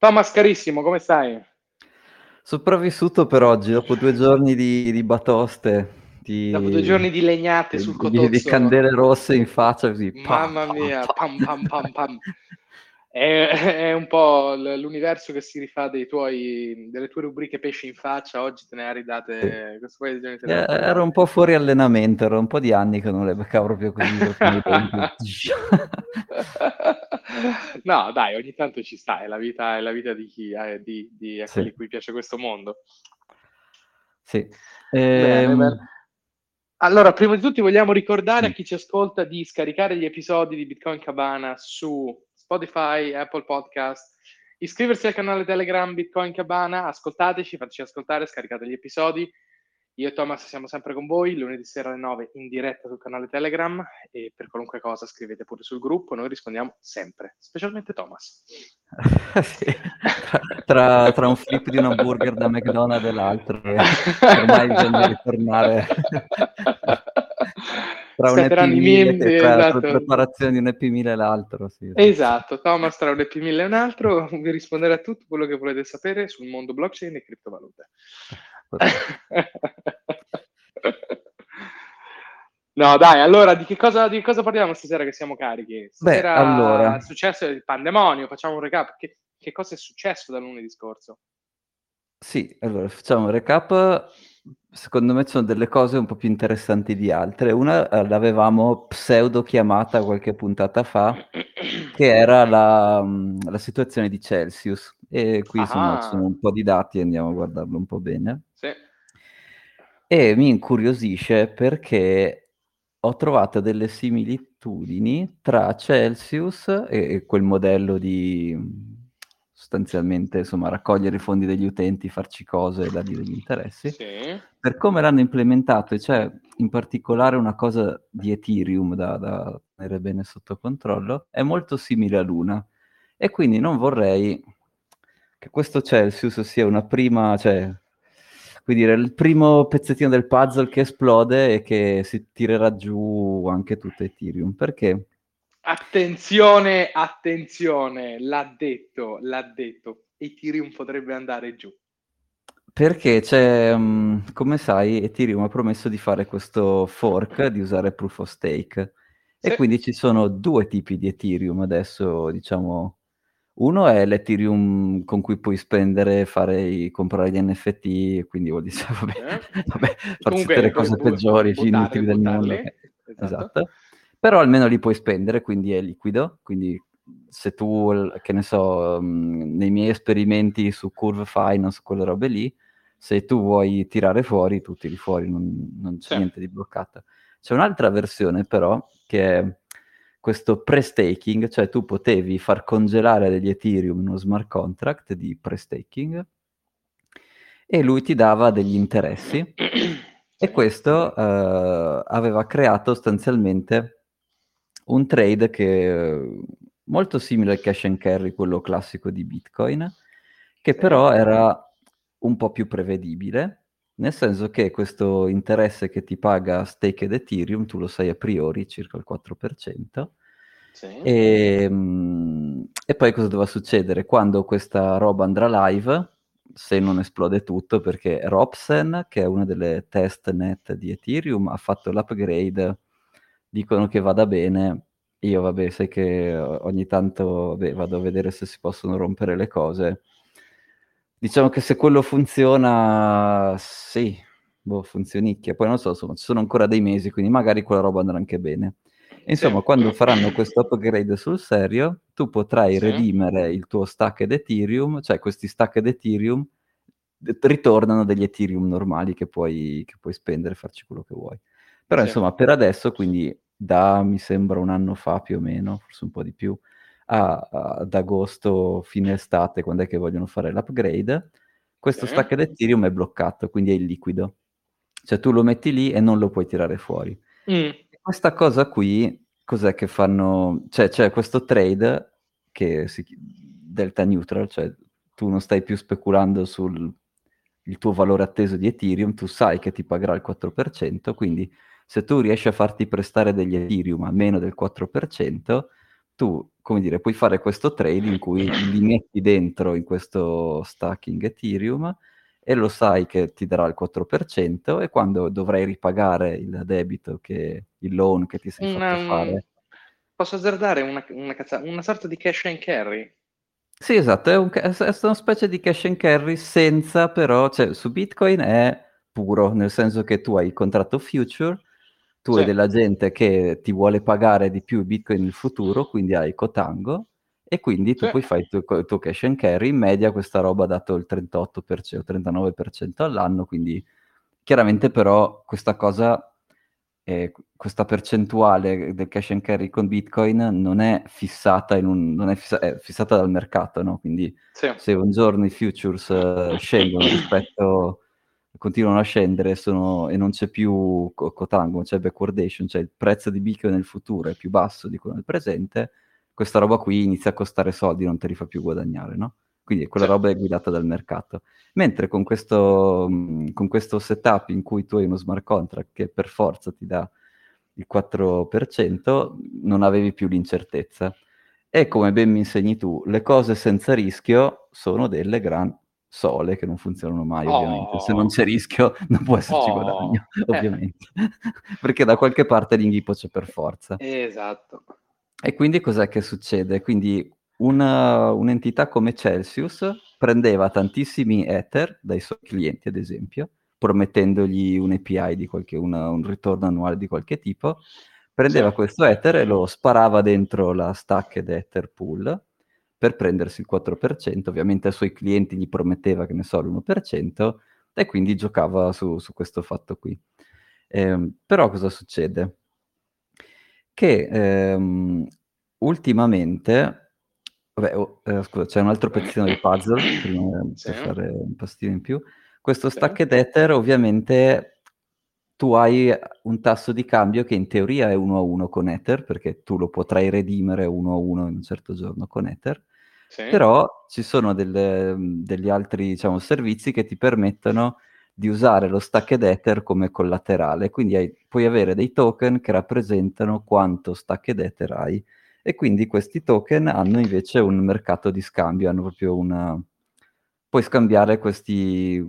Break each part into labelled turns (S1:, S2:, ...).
S1: Thomas carissimo, come stai?
S2: Sopravvissuto per oggi, dopo due giorni di, di batoste. Di,
S1: dopo due giorni di legnate
S2: di,
S1: sul cotozzo.
S2: Di, candele rosse in faccia così.
S1: Mamma pam, mia, pam pam pam pam. È, è, un po' l'universo che si rifà tuoi, delle tue rubriche pesci in faccia. Oggi te ne hai ridate
S2: questo paio di giorni. Eh, ero un po' fuori allenamento, era un po' di anni che non le beccavo proprio così.
S1: no, dai, ogni tanto ci sta. È la vita, è la vita di chi eh, di, di, a sì. quelli cui piace questo mondo.
S2: Sì.
S1: Bene, ehm... bene. Allora, prima di tutto vogliamo ricordare a chi ci ascolta di scaricare gli episodi di Bitcoin Cabana su Spotify, Apple Podcast, iscriversi al canale Telegram Bitcoin Cabana, ascoltateci, fateci ascoltare, scaricate gli episodi. Io e Thomas siamo sempre con voi, lunedì sera alle 9 in diretta sul canale Telegram e per qualunque cosa scrivete pure sul gruppo, noi rispondiamo sempre, specialmente Thomas.
S2: sì. tra, tra, un flip di un hamburger da McDonald's e l'altro, ormai bisogna ritornare tra un EP1000 e tra esatto. la preparazione di un EP1000 e l'altro. Sì.
S1: Esatto, Thomas tra un EP1000 e un altro vi risponderà a tutto quello che volete sapere sul mondo blockchain e criptovalute. no, dai, allora di che, cosa, di che, cosa, parliamo stasera che siamo carichi? Stasera
S2: Beh, allora...
S1: è successo il pandemonio, facciamo un recap. Che, che cosa è successo da lunedì scorso?
S2: Sì, allora facciamo un recap secondo me sono delle cose un po' più interessanti di altre. Una eh, l'avevamo pseudo chiamata qualche puntata fa, che era la, mm, la situazione di Celsius. E qui insomma sono un po' di dati andiamo a guardarlo un po' bene.
S1: Sì.
S2: E mi incuriosisce perché ho trovato delle similitudini tra Celsius e quel modello di sostanzialmente insomma, raccogliere i fondi degli utenti, farci cose e dargli degli interessi.
S1: Sì.
S2: Per come l'hanno implementato, e c'è in particolare una cosa di Ethereum da, da tenere bene sotto controllo, è molto simile a Luna. E quindi non vorrei che questo Celsius sia una prima, cioè, quindi dire, il primo pezzettino del puzzle che esplode e che si tirerà giù anche tutto Ethereum. Perché?
S1: Attenzione, attenzione, l'ha detto, l'ha detto. Ethereum potrebbe andare giù.
S2: Perché c'è, um, come sai, Ethereum ha promesso di fare questo fork, di usare proof of stake. Sì. E quindi ci sono due tipi di Ethereum adesso, diciamo. Uno è l'Ethereum con cui puoi spendere, fare comprare gli NFT, quindi vuol dire, vabbè, eh? vabbè farci tutte le cose peggiori, inutili del mondo. Esatto. esatto però almeno li puoi spendere, quindi è liquido, quindi se tu, che ne so, um, nei miei esperimenti su Curve Finance, quelle robe lì, se tu vuoi tirare fuori, tu tiri fuori, non, non c'è sì. niente di bloccato. C'è un'altra versione però, che è questo pre-staking, cioè tu potevi far congelare degli Ethereum in uno smart contract di pre-staking e lui ti dava degli interessi e questo uh, aveva creato sostanzialmente un trade che molto simile al cash and carry, quello classico di Bitcoin, che però era un po' più prevedibile, nel senso che questo interesse che ti paga Staked Ethereum, tu lo sai a priori, circa il 4%, sì. e, mm, e poi cosa doveva succedere? Quando questa roba andrà live, se non esplode tutto, perché Robsen, che è una delle test net di Ethereum, ha fatto l'upgrade dicono che vada bene. Io, vabbè, sai che ogni tanto vabbè, vado a vedere se si possono rompere le cose. Diciamo che se quello funziona, sì, boh, funzionicchia. Poi non so, insomma, ci sono ancora dei mesi, quindi magari quella roba andrà anche bene. Insomma, sì. quando faranno questo upgrade sul serio, tu potrai sì. redimere il tuo stack Ethereum, cioè questi stack Ethereum ritornano degli Ethereum normali che puoi, che puoi spendere, farci quello che vuoi. Però sì. insomma, per adesso, quindi da mi sembra un anno fa più o meno, forse un po' di più, a, ad agosto, fine estate, quando è che vogliono fare l'upgrade, questo sì. stack di Ethereum è bloccato, quindi è illiquido. Cioè tu lo metti lì e non lo puoi tirare fuori.
S1: Mm.
S2: Questa cosa qui, cos'è che fanno? Cioè c'è questo trade che si delta neutral, cioè tu non stai più speculando sul tuo valore atteso di Ethereum, tu sai che ti pagherà il 4%, quindi se tu riesci a farti prestare degli Ethereum a meno del 4%, tu, come dire, puoi fare questo trade in cui li metti dentro in questo stacking Ethereum e lo sai che ti darà il 4% e quando dovrai ripagare il debito, che, il loan che ti sei una, fatto fare...
S1: Posso azzardare una, una, una sorta di cash and carry?
S2: Sì, esatto, è, un, è, una specie di cash and carry senza però, cioè su Bitcoin è puro, nel senso che tu hai il contratto future, tu sì. hai della gente che ti vuole pagare di più Bitcoin nel futuro, quindi hai Cotango, e quindi tu sì. poi fai il tuo, il tuo, cash and carry, in media questa roba ha dato il 38%, 39% all'anno, quindi chiaramente però questa cosa eh, questa percentuale del cash and carry con Bitcoin non è fissata, in un, non è, fissa, è fissata dal mercato, no? Quindi sì. se un giorno i futures uh, scendono rispetto, continuano a scendere sono, e non c'è più cotango, non c'è backwardation, cioè il prezzo di Bitcoin nel futuro è più basso di quello nel presente, questa roba qui inizia a costare soldi, non te li fa più guadagnare, no? Quindi quella sì. roba è guidata dal mercato. Mentre con questo, con questo setup in cui tu hai uno smart contract che per forza ti dà il 4%, non avevi più l'incertezza. E come ben mi insegni tu, le cose senza rischio sono delle gran sole che non funzionano mai, oh. ovviamente. Se non c'è rischio non può esserci oh. guadagno, ovviamente. Eh. Perché da qualche parte l'inghippo c'è per forza.
S1: Esatto.
S2: E quindi cos'è che succede? Quindi una, un'entità come Celsius prendeva tantissimi Ether dai suoi clienti, ad esempio, promettendogli un API di qualche, una, un ritorno annuale di qualche tipo, prendeva sì. questo Ether e lo sparava dentro la stacked Ether pool per prendersi il 4%, ovviamente ai suoi clienti gli prometteva, che ne so, l'1%, e quindi giocava su, su questo fatto qui. Eh, però cosa succede? Che ehm, ultimamente Vabbè, oh, eh, scusa, c'è un altro pezzettino di puzzle, prima sì. per fare un pastino in più. Questo stacked ether, ovviamente, tu hai un tasso di cambio che in teoria è 1 a 1 con Ether, perché tu lo potrai redimere 1 a 1 in un certo giorno con Ether. Però ci sono delle, degli altri diciamo, servizi che ti permettono di usare lo stacked ether come collaterale, quindi hai, puoi avere dei token che rappresentano quanto stacked ether hai. E quindi questi token hanno invece un mercato di scambio, hanno proprio una... puoi scambiare questi,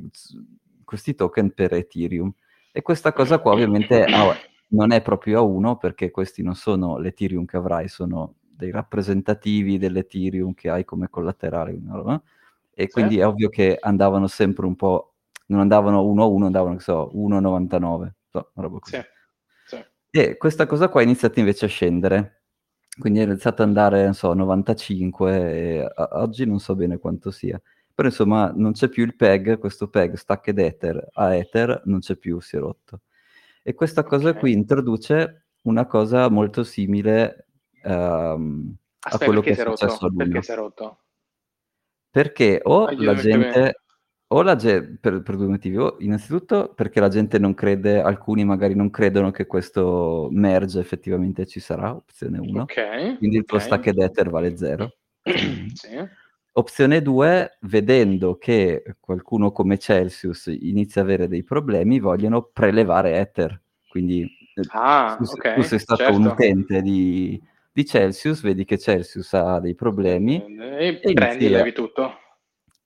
S2: questi token per Ethereum. E questa cosa qua ovviamente ah, non è proprio a uno perché questi non sono l'Ethereum che avrai, sono dei rappresentativi dell'Ethereum che hai come collaterale. No? E quindi è ovvio che andavano sempre un po', non andavano uno a uno, andavano, che so, 1,99. So, una roba così. Sì. Sì. E questa cosa qua è iniziata invece a scendere quindi è iniziato ad andare, non so, 95 e a- oggi non so bene quanto sia. Però insomma non c'è più il PEG, questo PEG stacked Ether a Ether non c'è più, si è rotto. E questa cosa okay. qui introduce una cosa molto simile um, Aspetta, a quello che è successo a Luna.
S1: Perché si è rotto?
S2: Perché o ah, la gente o la gente, per, per, due motivi, o innanzitutto perché la gente non crede, alcuni magari non credono che questo merge effettivamente ci sarà, opzione 1, okay, quindi il tuo okay. stack ether vale 0. sì. Opzione 2, vedendo che qualcuno come Celsius inizia ad avere dei problemi, vogliono prelevare Ether. Quindi eh, ah, tu, okay, tu sei stato certo. un utente di, di, Celsius, vedi che Celsius ha dei problemi
S1: e, e prendi, levi tutto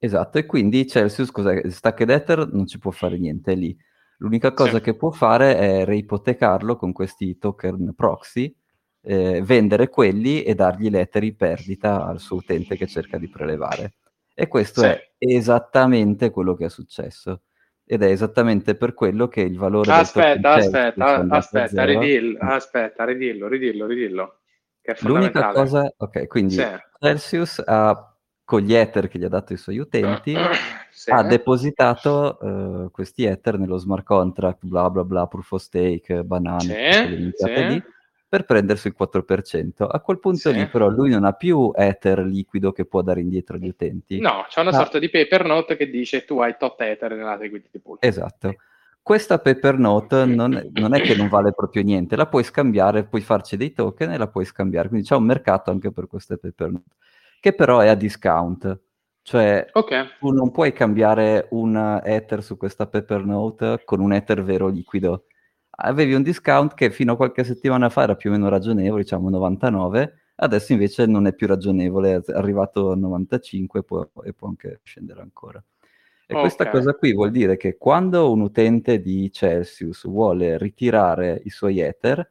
S2: Esatto, e quindi Celsius cos'è? Stacked Ether non ci può fare niente, è lì. L'unica cosa sì. che può fare è reipotecarlo con questi token proxy, eh, vendere quelli e dargli l'Ether in perdita al suo utente che cerca di prelevare. E questo sì. è esattamente quello che è successo. Ed è esattamente per quello che il valore
S1: aspetta, aspetta, aspetta, ridillo, aspetta, ridillo, ridillo, ridillo.
S2: L'unica cosa, ok, quindi sì. Celsius ha con gli Ether che gli ha dato i suoi utenti, sì. ha depositato uh, questi Ether nello smart contract, bla bla bla, proof of stake, banane, sì, sì. per prendersi il 4%. A quel punto lì però lui non ha più Ether liquido che può dare indietro agli utenti.
S1: No, c'è una ah. sorta di paper note che dice tu hai tot Ether nella liquidity pool.
S2: Esatto. Questa paper note non è, non è, che non vale proprio niente, la puoi scambiare, puoi farci dei token e la puoi scambiare, quindi c'è un mercato anche per queste paper note che però è a discount. Cioè, okay. tu non puoi cambiare un Ether su questa Paper Note con un Ether vero liquido. Avevi un discount che fino a qualche settimana fa era più o meno ragionevole, diciamo 99, adesso invece non è più ragionevole, è arrivato a 95 può, e può anche scendere ancora. E okay. questa cosa qui vuol dire che quando un utente di Celsius vuole ritirare i suoi Ether,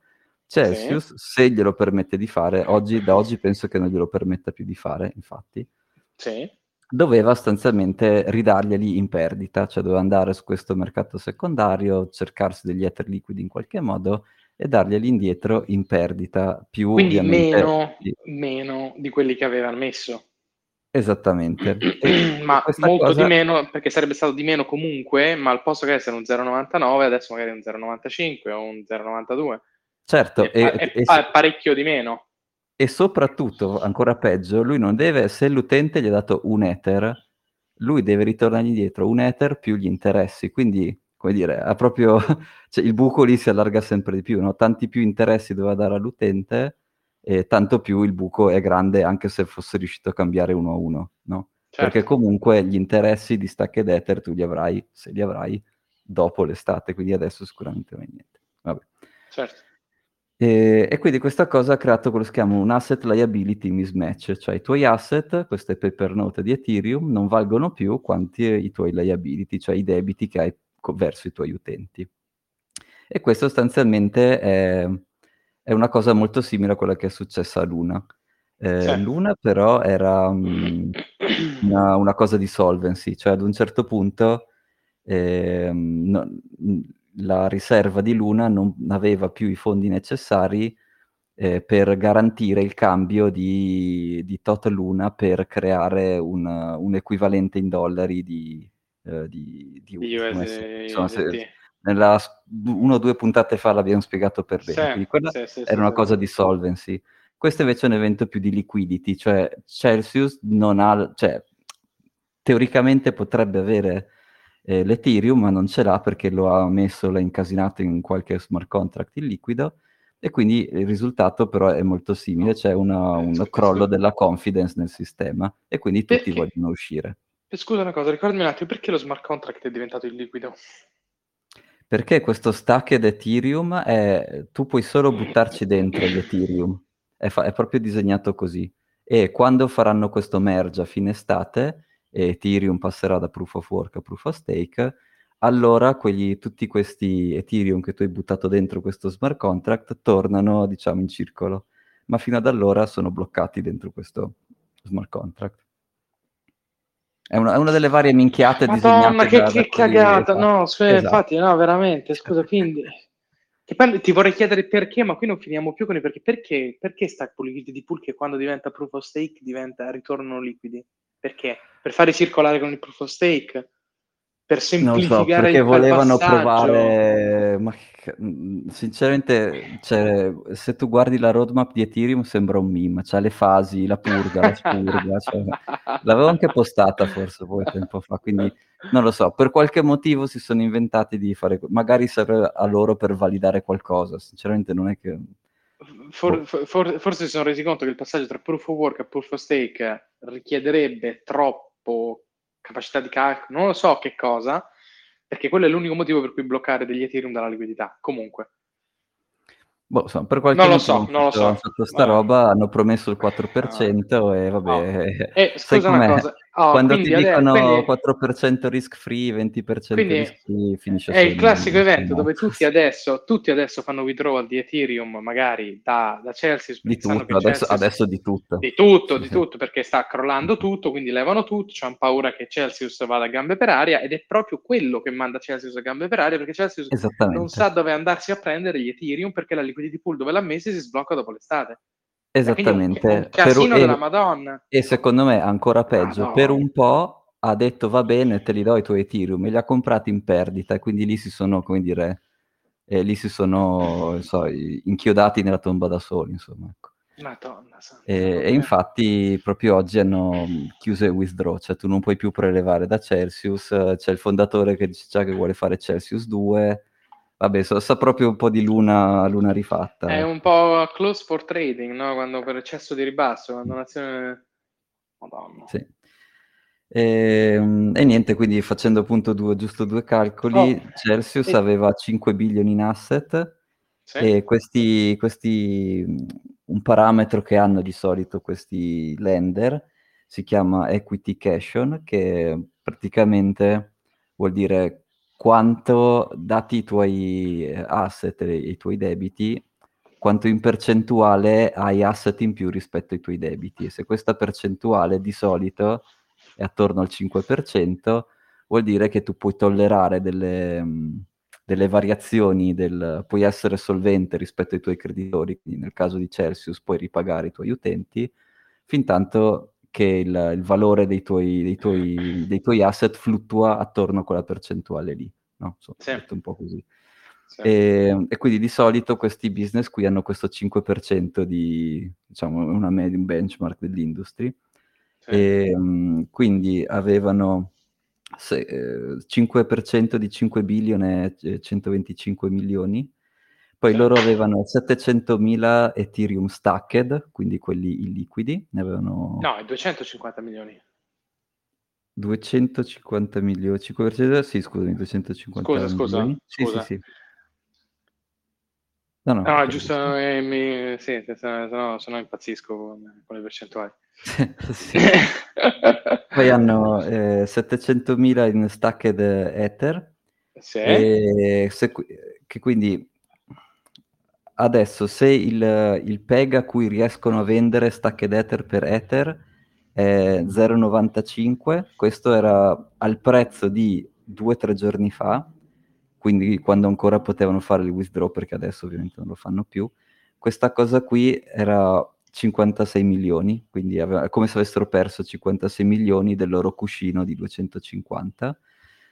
S2: Celsius, sì. se glielo permette di fare, oggi, da oggi penso che non glielo permetta più di fare, infatti,
S1: sì.
S2: doveva sostanzialmente ridarglieli in perdita, cioè doveva andare su questo mercato secondario, cercarsi degli Ether liquidi in qualche modo e darglieli indietro in perdita più
S1: Quindi meno, meno di quelli che avevano messo.
S2: Esattamente.
S1: ma molto cosa... di meno, perché sarebbe stato di meno comunque, ma al posto che essere un 0,99 adesso magari un 0,95 o un 0,92.
S2: Certo,
S1: è, e, è, è parecchio di meno.
S2: E soprattutto, ancora peggio, lui non deve, se l'utente gli ha dato un Ether, lui deve ritornargli indietro un Ether più gli interessi, quindi, come dire, ha proprio, cioè, il buco lì si allarga sempre di più, no? tanti più interessi doveva dare all'utente, e tanto più il buco è grande anche se fosse riuscito a cambiare uno a uno, no? Certo. Perché comunque gli interessi di Stack ed Ether tu li avrai, se li avrai, dopo l'estate, quindi adesso sicuramente non hai niente. Vabbè.
S1: Certo.
S2: E, e, quindi questa cosa ha creato quello che si chiama un asset liability mismatch, cioè i tuoi asset, queste paper note di Ethereum, non valgono più quanti i tuoi liability, cioè i debiti che hai verso i tuoi utenti. E questo sostanzialmente è è una cosa molto simile a quella che è successa a Luna. Eh, sì. Luna però era um, una, una, cosa di solvency, cioè ad un certo punto eh, no, la riserva di Luna non aveva più i fondi necessari eh, per garantire il cambio di, di, tot Luna per creare un, un equivalente in dollari di, uh, di, di, di US, insomma, se, nella, uno o due puntate fa l'abbiamo spiegato per bene, sì, quella sì, sì, era una cosa di solvency. Questo invece è un evento più di liquidity, cioè Celsius non ha, cioè, teoricamente potrebbe avere eh, l'Ethereum, ma non ce l'ha perché lo ha messo, l'ha incasinato in qualche smart contract in liquido, e quindi il risultato però è molto simile, c'è una, eh, un crollo della confidence nel sistema, e quindi tutti perché? vogliono uscire.
S1: Scusa una cosa, ricordami un attimo, perché lo smart contract è diventato il liquido?
S2: Perché questo stacked Ethereum è, tu puoi solo buttarci dentro gli Ethereum, è, fa- è, proprio disegnato così. E quando faranno questo merge a fine estate e Ethereum passerà da proof of work a proof of stake, allora quegli, tutti questi Ethereum che tu hai buttato dentro questo smart contract tornano, diciamo, in circolo. Ma fino ad allora sono bloccati dentro questo smart contract. È una, è una, delle varie minchiate
S1: Madonna, che, che cagata, no, cioè, esatto. infatti, no, veramente, scusa, quindi... Poi, ti vorrei chiedere perché, ma qui non finiamo più con i perché. Perché, perché Stack Pool Liquidity Pool che quando diventa Proof of Stake diventa ritorno liquidi? Perché? Per fare circolare con il Proof of Stake? Per semplificare
S2: non so, volevano passaggio. provare ma mm, sinceramente cioè, se tu guardi la roadmap di Ethereum sembra un meme c'ha le fasi, la purga, la spurga cioè, l'avevo anche postata forse poi tempo fa quindi non lo so, per qualche motivo si sono inventati di fare magari serve a loro per validare qualcosa sinceramente non è che
S1: For, boh. for, forse si sono resi conto che il passaggio tra proof of work e proof of stake richiederebbe troppo capacità di calcolo, non lo so che cosa, perché quello è l'unico motivo per cui bloccare degli Ethereum dalla liquidità. Comunque.
S2: Boh, insomma, per qualche
S1: non lo so, non lo so.
S2: Hanno fatto sta roba, hanno promesso il 4% no. e vabbè. Oh.
S1: Eh, scusa una cosa.
S2: Oh, Quando ti dicono quindi... 4% risk free, 20% quindi risk free, finisce
S1: È il classico evento dove tutti adesso, tutti adesso fanno withdrawal di Ethereum, magari da, da Celsius.
S2: Di tutto, adesso, Celsius, adesso, di tutto.
S1: Di tutto, sì, di tutto, perché sta crollando tutto, quindi levano tutto, hanno paura che Celsius vada a gambe per aria ed è proprio quello che manda Celsius a gambe per aria, perché Celsius non sa dove andarsi a prendere gli Ethereum perché la liquidity pool dove l'ha messa si sblocca dopo l'estate.
S2: Esattamente. Un,
S1: casino per, della Madonna.
S2: E secondo me ancora peggio, Madonna. per un po' ha detto va bene, te li do i tuoi Ethereum e li ha comprati in perdita, quindi lì si sono, come dire, eh, lì si sono so, inchiodati nella tomba da soli, insomma. Ecco.
S1: Madonna.
S2: E, e, infatti proprio oggi hanno chiuso il withdraw, cioè tu non puoi più prelevare da Celsius, c'è il fondatore che dice già che vuole fare Celsius 2, Vabbè, so, sa proprio un po' di luna, luna rifatta.
S1: È un po' close for trading, no? Quando per eccesso di ribasso, quando un'azione... Madonna.
S2: Sì. E, ehm, e, niente, quindi facendo appunto due, giusto due calcoli, oh. Celsius e... aveva 5 billion in asset sì. e questi, questi un parametro che hanno di solito questi lender, si chiama equity cation, che praticamente vuol dire quanto, dati i tuoi eh, asset e i tuoi debiti, quanto in percentuale hai asset in più rispetto ai tuoi debiti. E se questa percentuale di solito è attorno al 5%, vuol dire che tu puoi tollerare delle, delle variazioni, del, puoi essere solvente rispetto ai tuoi creditori, quindi nel caso di Celsius puoi ripagare i tuoi utenti, fin tanto che il, il valore dei tuoi, dei, tuoi, dei tuoi, asset fluttua attorno a quella percentuale lì. No? So, sì. un po' così. Sì. E, e, quindi di solito questi business qui hanno questo 5% di, diciamo, una media, un benchmark dell'industry. Sì. E, um, quindi avevano se, eh, 5% di 5 billion è 125 milioni. Poi sì. loro avevano 700.000 Ethereum stacked, quindi quelli illiquidi, ne avevano...
S1: No, 250 milioni.
S2: 250 milioni, 5%, sì, scusami, 250
S1: scusa, scusa,
S2: milioni.
S1: Scusa,
S2: sì, sì, sì.
S1: No, no, no giusto, eh, mi, sì, se no, se no impazzisco con, con le percentuali.
S2: Poi hanno eh, 700.000 in stacked Ether,
S1: sì.
S2: se, che quindi adesso se il, il PEG a cui riescono a vendere stacked Ether per Ether è 0,95, questo era al prezzo di due o tre giorni fa, quindi quando ancora potevano fare il withdraw, perché adesso ovviamente non lo fanno più, questa cosa qui era 56 milioni, quindi è come se avessero perso 56 milioni del loro cuscino di 250.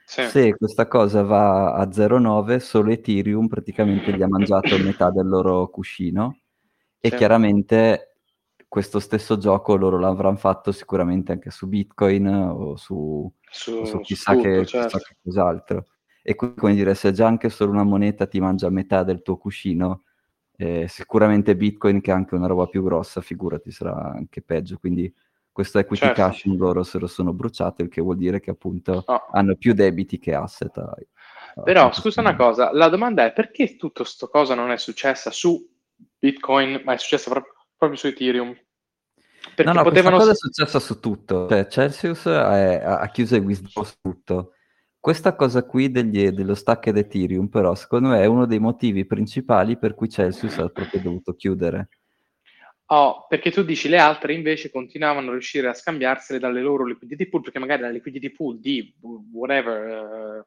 S2: Sì. Se questa cosa va a 0,9, solo Ethereum praticamente gli ha mangiato metà del loro cuscino e sì. chiaramente questo stesso gioco loro l'avranno fatto sicuramente anche su Bitcoin o su, su, o su chissà, tutto, che, certo. chissà che cos'altro. E quindi, come dire, se già anche solo una moneta ti mangia metà del tuo cuscino, eh, sicuramente Bitcoin, che è anche una roba più grossa, figurati, sarà anche peggio. Quindi questo equity certo. cashing loro se lo sono bruciato, il che vuol dire che appunto oh. hanno più debiti che asset. A,
S1: a Però scusa una cosa, la domanda è perché tutta questa cosa non è successa su Bitcoin, ma è successa proprio, proprio su Ethereum?
S2: Perché no, no, potevano... cosa è successa su tutto. Cioè, Celsius è, ha chiuso i withdraw su tutto. Questa cosa qui degli, dello stack ed Ethereum, però, secondo me è uno dei motivi principali per cui Celsius ha proprio dovuto chiudere.
S1: Oh, perché tu dici le altre invece continuavano a riuscire a scambiarsele dalle loro liquidity pool, perché magari la liquidity pool di whatever, uh,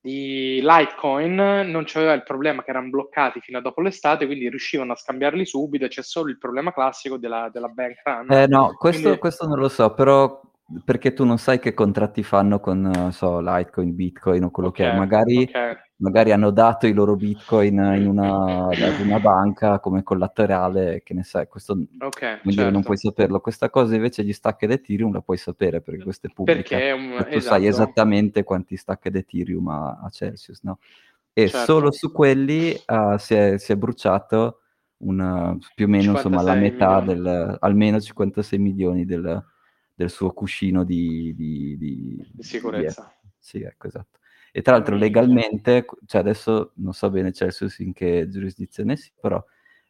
S1: di Litecoin non c'aveva il problema che erano bloccati fino a dopo l'estate, quindi riuscivano a scambiarli subito c'è solo il problema classico della, della bank run.
S2: Eh no, questo, quindi... questo non lo so, però perché tu non sai che contratti fanno con so, Litecoin, Bitcoin o quello okay, che è. Magari, okay. magari, hanno dato i loro Bitcoin in una, ad una banca come collaterale, che ne sai, questo
S1: okay,
S2: certo. non puoi saperlo. Questa cosa invece gli stack ed Ethereum la puoi sapere perché questo è pubblico. Perché un... tu esatto. sai esattamente quanti stack ed Ethereum ha, ha Celsius, no? E certo. solo su quelli uh, si, è, si, è, bruciato una, più o meno insomma, la metà milioni. del, almeno 56 milioni del del suo cuscino di, di,
S1: di, di sicurezza.
S2: Sì, ecco, esatto. E tra l'altro legalmente, cioè adesso non so bene Celsius in che giurisdizione sia, però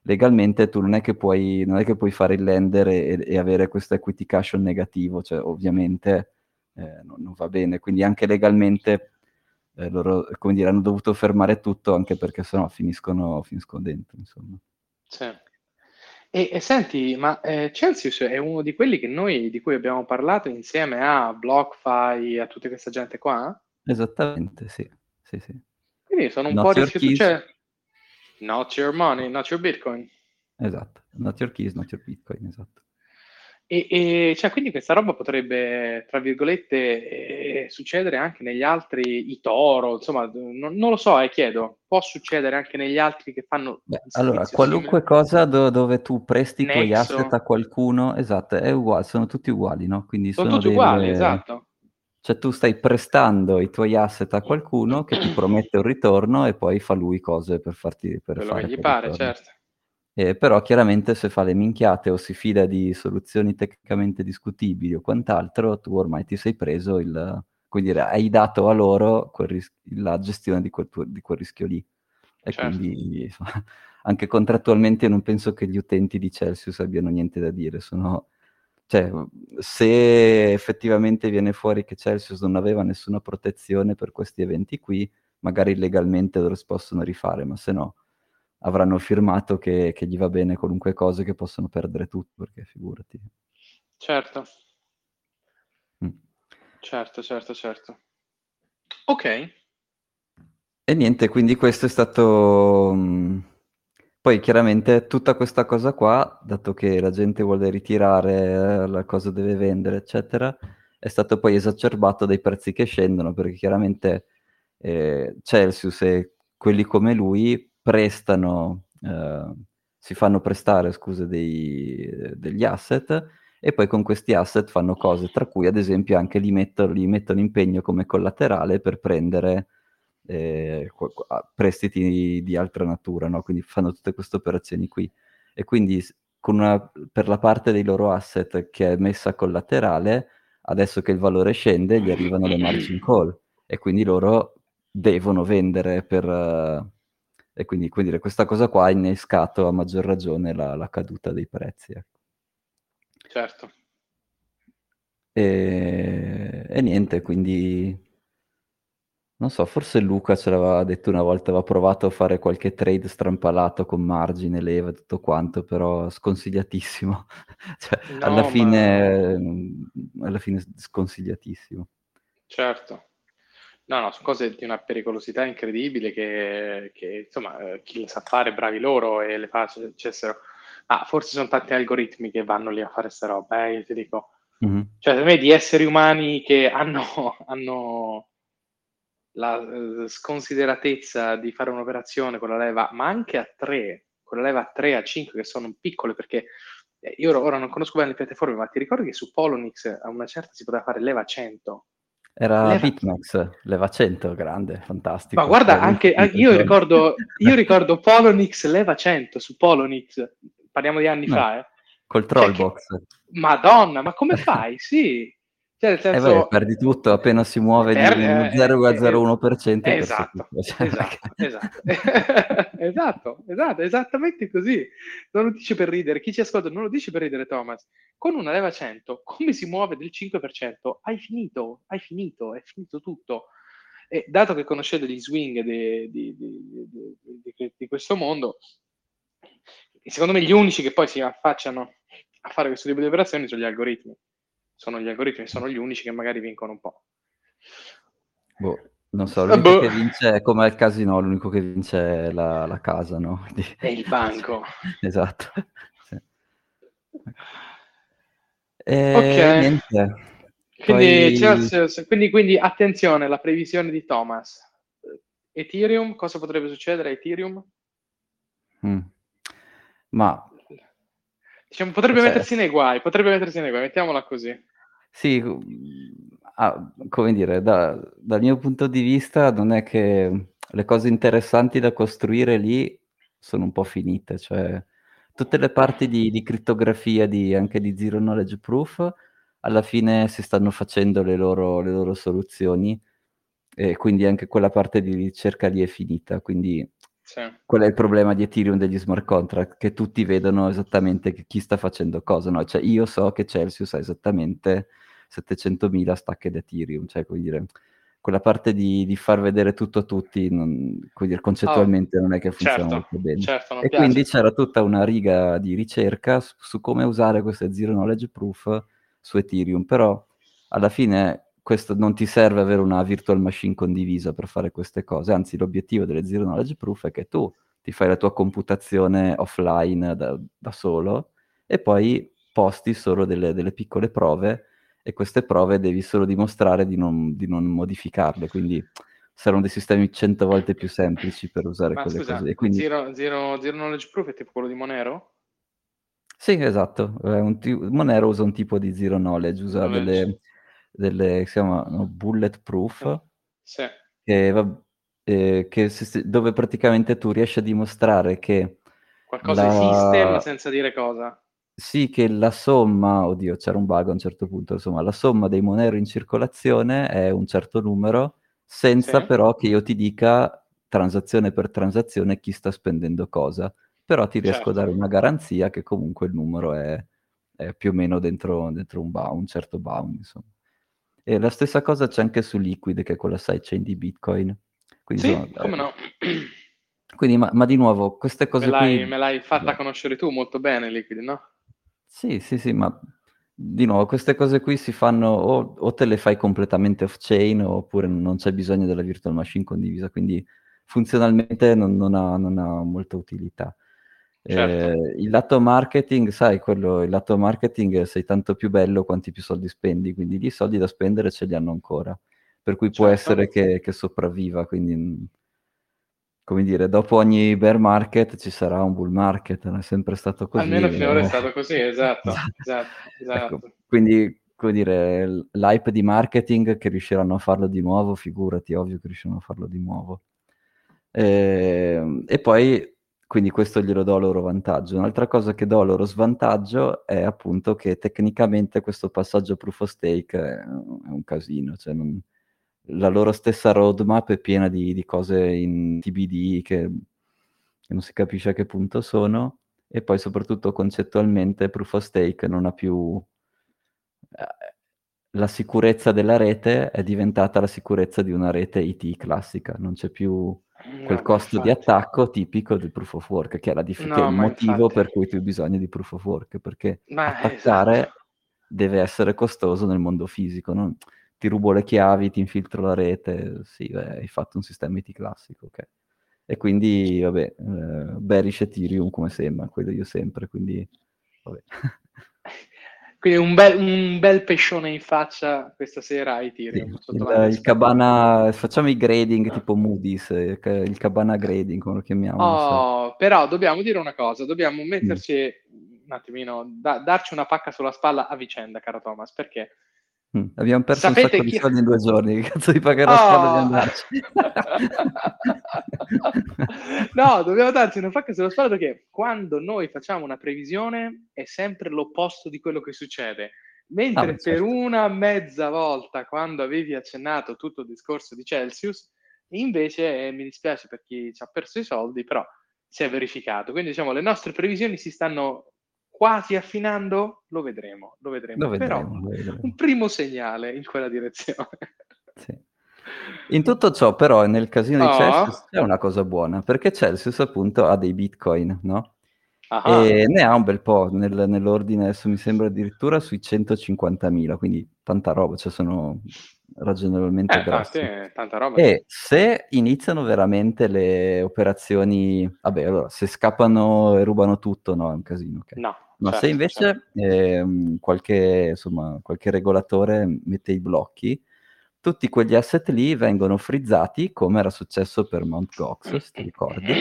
S2: legalmente tu non è che puoi, non è che puoi fare il lender e, e avere questo equity cushion negativo, cioè ovviamente eh, non, non, va bene, quindi anche legalmente eh, loro, come dire, hanno dovuto fermare tutto anche perché sennò finiscono, finiscono dentro, insomma.
S1: Sì. E, e senti, ma eh, Celsius è uno di quelli che noi, di cui abbiamo parlato insieme a BlockFi, a tutta questa gente qua?
S2: Esattamente, sì. sì, sì.
S1: Quindi sono un not po' rifiuto, cioè, not your money, not your Bitcoin.
S2: Esatto, not your keys, not your Bitcoin, esatto.
S1: E, e cioè, quindi questa roba potrebbe, tra virgolette, eh, succedere anche negli altri, i Toro, insomma, non, non lo so, eh, chiedo, può succedere anche negli altri che fanno...
S2: Beh, allora, qualunque simile? cosa do, dove tu presti i tuoi asset a qualcuno, esatto, è uguale, sono tutti uguali, no? Quindi
S1: sono, sono tutti delle... uguali, esatto.
S2: Cioè tu stai prestando i tuoi asset a qualcuno che ti promette un ritorno e poi fa lui cose per farti... Per
S1: Quello che gli pare, ritorno. certo.
S2: Eh, però chiaramente se fa le minchiate o si fida di soluzioni tecnicamente discutibili o quant'altro, tu ormai ti sei preso il, quindi hai dato a loro ris- la gestione di quel, tuo, di quel, rischio lì. E certo. quindi anche contrattualmente non penso che gli utenti di Celsius abbiano niente da dire, sono... Cioè, se effettivamente viene fuori che Celsius non aveva nessuna protezione per questi eventi qui, magari legalmente loro si possono rifare, ma se no avranno firmato che, che gli va bene qualunque cosa che possono perdere tutto, perché figurati.
S1: Certo. Mm. Certo, certo, certo. Ok.
S2: E niente, quindi questo è stato... Mm, poi chiaramente tutta questa cosa qua, dato che la gente vuole ritirare, eh, la cosa deve vendere, eccetera, è stato poi esacerbato dai prezzi che scendono, perché chiaramente eh, Celsius e quelli come lui prestano, eh, si fanno prestare, scusa, dei, degli asset e poi con questi asset fanno cose, tra cui ad esempio anche li mettono, li mettono impegno come collaterale per prendere eh, prestiti di, di altra natura, no? quindi fanno tutte queste operazioni qui. E quindi una, per la parte dei loro asset che è messa collaterale, adesso che il valore scende, gli arrivano le margin call e quindi loro devono vendere per... E quindi, quindi questa cosa qua ha innescato a maggior ragione la, la caduta dei prezzi. Ecco.
S1: Certo.
S2: E, e, niente, quindi non so, forse Luca ce l'aveva detto una volta, aveva provato a fare qualche trade strampalato con margine, leva, e tutto quanto, però sconsigliatissimo. cioè, no, alla, fine, ma... alla fine sconsigliatissimo.
S1: Certo. No, no, sono cose di una pericolosità incredibile che, che insomma, eh, chi le sa fare, bravi loro e le facessero. Ah, forse sono tanti algoritmi che vanno lì a fare queste robe, eh, io ti dico. Mm-hmm. Cioè, per me di esseri umani che hanno, hanno la uh, sconsideratezza di fare un'operazione con la leva, ma anche a 3, con la leva a 3, a 5, che sono piccole, perché eh, io ora non conosco bene le piattaforme, ma ti ricordi che su Polonix a una certa si poteva fare leva 100?
S2: Era leva... Bitmax, leva 100, grande, fantastico.
S1: Ma guarda, anche io ricordo, io ricordo Polonix leva 100 su Polonix, parliamo di anni no, fa, eh.
S2: Col Trollbox. Cioè,
S1: che... Madonna, ma come fai? sì.
S2: Cioè, nel senso... Eh beh, perdi tutto appena si muove per, di 0,01%.
S1: Eh, esatto, cioè, esatto, esatto. esatto, esatto, esattamente così. Non lo dice per ridere. Chi ci ascolta non lo dice per ridere, Thomas. Con una leva 100, come si muove del 5%? Hai finito, hai finito, è finito tutto. E dato che conoscete gli swing di, di, di, di questo mondo, secondo me gli unici che poi si affacciano a fare questo tipo di operazioni sono gli algoritmi sono gli algoritmi, sono gli unici che magari vincono un po'.
S2: Boh, non so, l'unico boh. che vince è come al casino, l'unico che vince è la, la casa, no?
S1: È il banco.
S2: esatto. Sì. E ok. Niente.
S1: Quindi, Poi... quindi, quindi, attenzione, la previsione di Thomas. Ethereum, cosa potrebbe succedere a Ethereum?
S2: Mm. Ma
S1: diciamo, potrebbe cioè, mettersi nei guai, potrebbe mettersi nei guai, mettiamola così.
S2: Sì, ah, come dire, da, dal mio punto di vista non è che le cose interessanti da costruire lì sono un po' finite, cioè tutte le parti di, di crittografia, di, anche di zero knowledge proof, alla fine si stanno facendo le loro, le loro soluzioni e quindi anche quella parte di ricerca lì è finita, quindi sì. Qual è il problema di Ethereum degli smart contract? Che tutti vedono esattamente chi sta facendo cosa, no? Cioè io so che Celsius ha esattamente 700.000 stacche di Ethereum, cioè come dire, quella parte di, di far vedere tutto a tutti, non, dire, concettualmente oh, non è che funziona certo, molto bene. Certo, e piace. quindi c'era tutta una riga di ricerca su, su come usare queste zero knowledge proof su Ethereum, però alla fine questo non ti serve avere una virtual machine condivisa per fare queste cose, anzi l'obiettivo delle zero knowledge proof è che tu ti fai la tua computazione offline da, da solo e poi posti solo delle, delle, piccole prove e queste prove devi solo dimostrare di non, di non modificarle, quindi saranno dei sistemi cento volte più semplici per usare Ma quelle scusa, cose. Quindi...
S1: Zero, zero, zero, knowledge proof è tipo quello di Monero?
S2: Sì, esatto. T- Monero usa un tipo di zero knowledge, usa knowledge. delle delle si chiamano bulletproof,
S1: sì.
S2: che, eh, che si, dove praticamente tu riesci a dimostrare che
S1: qualcosa la... esiste ma senza dire cosa.
S2: Sì, che la somma, oddio, c'era un bug a un certo punto, insomma, la somma dei Monero in circolazione è un certo numero, senza sì. però che io ti dica transazione per transazione chi sta spendendo cosa. però ti riesco certo. a dare una garanzia che comunque il numero è, è più o meno dentro, dentro un, bound, un certo bound, insomma. E la stessa cosa c'è anche su Liquid, che è quella sidechain di Bitcoin.
S1: Quindi, sì, insomma, come no.
S2: Quindi, ma, ma, di nuovo, queste cose
S1: me
S2: l'hai,
S1: qui... Me l'hai fatta conoscere tu molto bene, Liquid, no?
S2: Sì, sì, sì, ma di nuovo, queste cose qui si fanno o, o te le fai completamente off-chain oppure non c'è bisogno della virtual machine condivisa, quindi funzionalmente non, non, ha, non ha, molta utilità. Certo. Eh, il lato marketing, sai, quello, il lato marketing sei tanto più bello quanti più soldi spendi, quindi lì soldi da spendere ce li hanno ancora, per cui certo. può essere che, che sopravviva, quindi come dire, dopo ogni bear market ci sarà un bull market, non è sempre stato così.
S1: Almeno finora è stato così, esatto, esatto,
S2: esatto. Ecco, quindi, come dire, l'hype di marketing che riusciranno a farlo di nuovo, figurati, ovvio che riusciranno a farlo di nuovo. E, ehm, e poi, quindi questo glielo do loro vantaggio. Un'altra cosa che do loro svantaggio è appunto che tecnicamente questo passaggio proof of stake è, un casino, cioè non la loro stessa roadmap è piena di, di cose in TBD che, che, non si capisce a che punto sono e poi soprattutto concettualmente Proof of Stake non ha più... Eh, la sicurezza della rete è diventata la sicurezza di una rete IT classica, non c'è più quel no, costo infatti. di attacco tipico del proof of work, che è, dif- no, che è il motivo infatti. per cui tu hai bisogno di proof of work, perché ma attaccare esatto. deve essere costoso nel mondo fisico. No? ti rubo le chiavi, ti infiltro la rete, sì, beh, hai fatto un sistema IT classico, ok. E quindi, vabbè, eh, bearish Ethereum come sembra, quello io sempre, quindi, vabbè.
S1: Quindi un bel, un bel pescione in faccia questa sera a Ethereum.
S2: Sì, il, il, cabana, facciamo i grading ah. tipo Moody's, eh, il cabana grading come lo chiamiamo.
S1: Oh, so. però dobbiamo dire una cosa, dobbiamo metterci mm. un attimino, da, darci una pacca sulla spalla a vicenda, caro Thomas, perché
S2: Mm, abbiamo perso Sapete un sacco chi... di soldi in due giorni, che cazzo di pagherò oh! di andarci?
S1: no, dobbiamo darci una facca sulla spalla perché quando noi facciamo una previsione è sempre l'opposto di quello che succede. Mentre ah, certo. per una mezza volta, quando avevi accennato tutto il discorso di Celsius, invece eh, mi dispiace per chi ci ha perso i soldi, però si è verificato. Quindi diciamo le nostre previsioni si stanno quasi affinando, lo vedremo, lo vedremo. Lo vedremo Però lo vedremo. un primo segnale in quella direzione.
S2: Sì. In tutto ciò, però, nel casino oh. di Celsius c'è una cosa buona, perché Celsius appunto ha dei bitcoin, no? Ah. E ne ha un bel po' nel, nell'ordine, adesso mi sembra addirittura sui 150.000, quindi tanta roba, cioè sono ragionevolmente
S1: eh, grossi. Tanti, tanta roba.
S2: E se iniziano veramente le operazioni, vabbè, allora, se scappano e rubano tutto, no, è un casino. Okay?
S1: No.
S2: Ma certo, se invece certo. eh, qualche, insomma, qualche regolatore mette i blocchi, tutti quegli asset lì vengono frizzati, come era successo per Mt. Gox, se ti ricordi,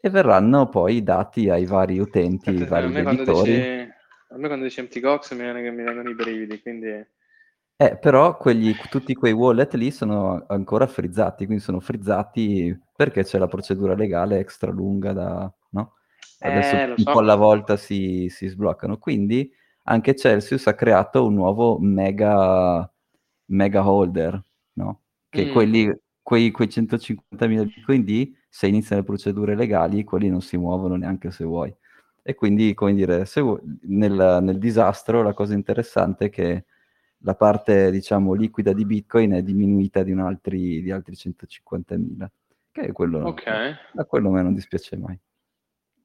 S2: e verranno poi dati ai vari utenti, ai vari editori. Dici,
S1: a me quando dici Mt. Gox mi, mi vengono i brividi, quindi...
S2: Eh, però quegli, tutti quei wallet lì sono ancora frizzati, quindi sono frizzati perché c'è la procedura legale extra lunga da? Adesso eh, un so. po' alla volta si, si, sbloccano. Quindi anche Celsius ha creato un nuovo mega, mega holder, no? Che mm. quelli, quei, quei 150.000 bitcoin D, se iniziano le procedure legali, quelli non si muovono neanche se vuoi. E quindi, come dire, vuoi, nel, nel, disastro la cosa interessante è che la parte, diciamo, liquida di Bitcoin è diminuita di, altri, di altri 150.000, che è quello, okay. a quello a me non dispiace mai.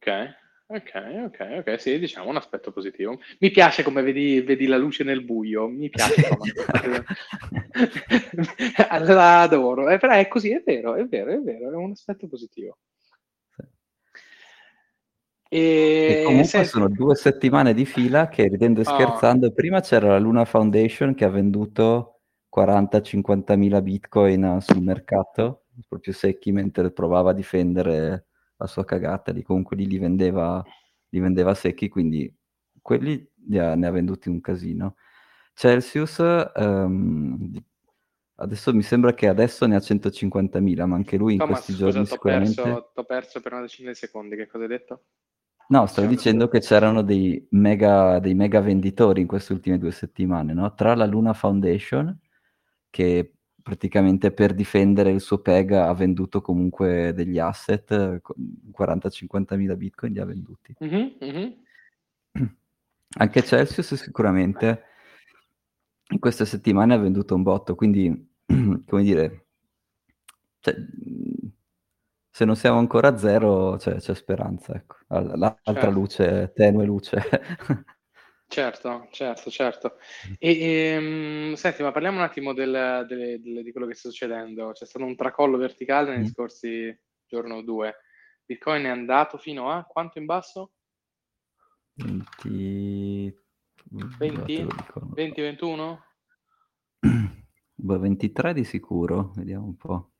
S1: Ok, ok, ok, ok, sì, diciamo un aspetto positivo. Mi piace come vedi, vedi la luce nel buio, mi piace. la adoro, eh, però è così, è vero, è vero, è vero, è un aspetto positivo.
S2: E, e comunque se... sono due settimane di fila che, ridendo e oh. scherzando, oh. prima c'era la Luna Foundation che ha venduto 40-50 mila bitcoin sul mercato, proprio secchi, mentre provava a difendere la sua cagata, lì comunque lì li vendeva, li vendeva secchi, quindi quelli ha, ne ha venduti un casino. Celsius, um, adesso mi sembra che adesso ne ha 150.000, ma anche lui in Thomas, questi giorni scusa, sicuramente...
S1: Perso, t'ho perso per una decina di secondi, che cosa hai detto?
S2: No, stavo dicendo che c'erano dei mega, dei mega venditori in queste ultime due settimane, no? Tra la Luna Foundation, che praticamente per difendere il suo PEG ha venduto comunque degli asset, 40-50 mila bitcoin li ha venduti. Mm-hmm, mm-hmm. Anche Celsius sicuramente in queste settimane ha venduto un botto, quindi come dire, cioè, se non siamo ancora a zero c'è, c'è speranza, ecco. L'altra certo. luce, tenue luce.
S1: Certo, certo, certo. E, e, um, senti, ma parliamo un attimo del, del, del, di quello che sta succedendo. C'è stato un tracollo verticale negli mm. scorsi giorno o due. Bitcoin è andato fino a quanto in basso?
S2: 20...
S1: 20? 20, 21?
S2: 23 di sicuro, vediamo un po'.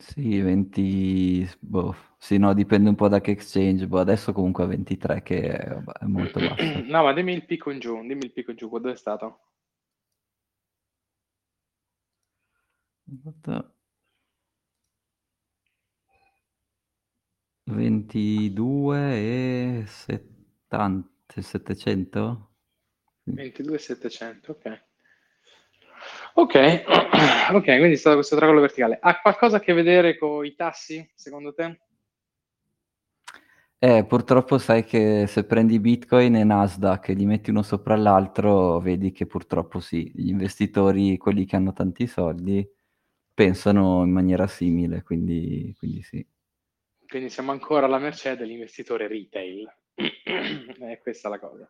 S2: Sì, 20, boh, sì, no, dipende un po' da che exchange, boh, adesso comunque a 23 che è, è molto basso.
S1: No, ma dimmi il picco in giù, dimmi il picco in giù, quando è stato?
S2: 22 e 70, 700?
S1: 22 e 700, ok. Ok, ok, quindi è stato questo tracollo verticale. Ha qualcosa a che vedere con i tassi, secondo te?
S2: Eh, purtroppo sai che se prendi Bitcoin e Nasdaq e li metti uno sopra l'altro, vedi che purtroppo sì, gli investitori, quelli che hanno tanti soldi, pensano in maniera simile, quindi, quindi sì.
S1: Quindi siamo ancora alla mercé dell'investitore retail. è questa la cosa.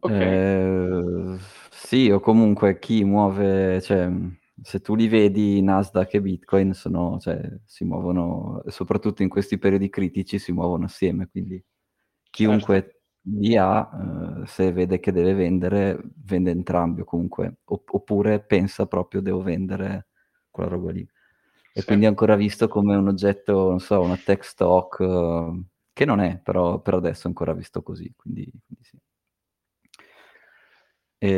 S2: Okay. Eh, sì, o comunque chi muove, cioè, se tu li vedi Nasdaq e Bitcoin sono, cioè, si muovono, soprattutto in questi periodi critici, si muovono assieme, quindi chiunque certo. li ha, eh, se vede che deve vendere, vende entrambi o comunque, opp- oppure pensa proprio devo vendere quella roba lì. E sì. quindi è ancora visto come un oggetto, non so, una tech stock, eh, che non è, però per adesso è ancora visto così, quindi, quindi sì. E,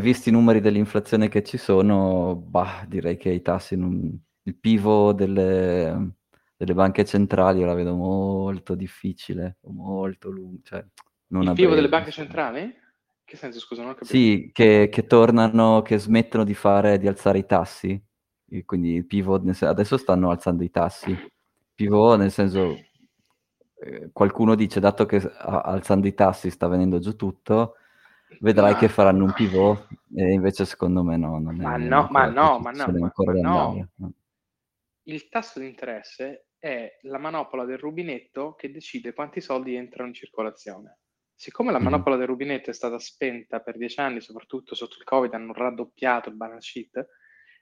S2: e, visti i numeri dell'inflazione che ci sono, bah, direi che i tassi, non, il pivo delle, delle, banche centrali la vedo molto difficile, molto lungo. Cioè,
S1: il pivo delle banche centrali? Che senso, scusa, non ho capito.
S2: Sì, che, che, tornano, che smettono di fare, di alzare i tassi. E quindi il pivot, adesso stanno alzando i tassi. Pivot nel senso, eh, qualcuno dice, dato che alzando i tassi sta venendo giù tutto, vedrai che faranno un pivot e invece secondo me no. Non
S1: ma, no ma no, ma no, ma, no. no. Il tasso di interesse è la manopola del rubinetto che decide quanti soldi entrano in circolazione. Siccome la mm-hmm. manopola del rubinetto è stata spenta per dieci anni, soprattutto sotto il Covid, hanno raddoppiato il balance sheet,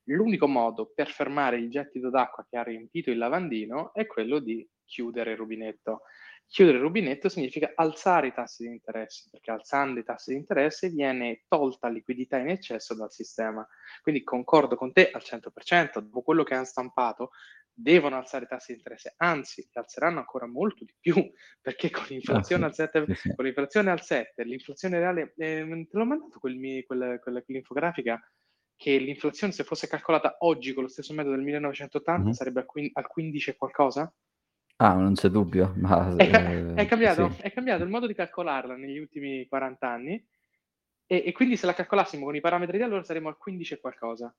S1: l'unico modo per fermare il gettito d'acqua che ha riempito il lavandino è quello di chiudere il rubinetto. Chiudere il rubinetto significa alzare i tassi di interesse, perché alzando i tassi di interesse viene tolta liquidità in eccesso dal sistema. Quindi concordo con te al 100%, dopo quello che hanno stampato, devono alzare i tassi di interesse, anzi, li alzeranno ancora molto di più, perché con l'inflazione, ah, sì. al, 7, sì, con l'inflazione al 7, l'inflazione reale, eh, te l'ho mandato quel, quel, quel, quell'infografica che l'inflazione se fosse calcolata oggi con lo stesso metodo del 1980 mm-hmm. sarebbe al 15 e qualcosa?
S2: Ah, non c'è dubbio. Ma,
S1: è, ca- è, eh, cambiato, sì. è, cambiato, il modo di calcolarla negli ultimi 40 anni e, e, quindi se la calcolassimo con i parametri di allora saremmo al 15 e qualcosa.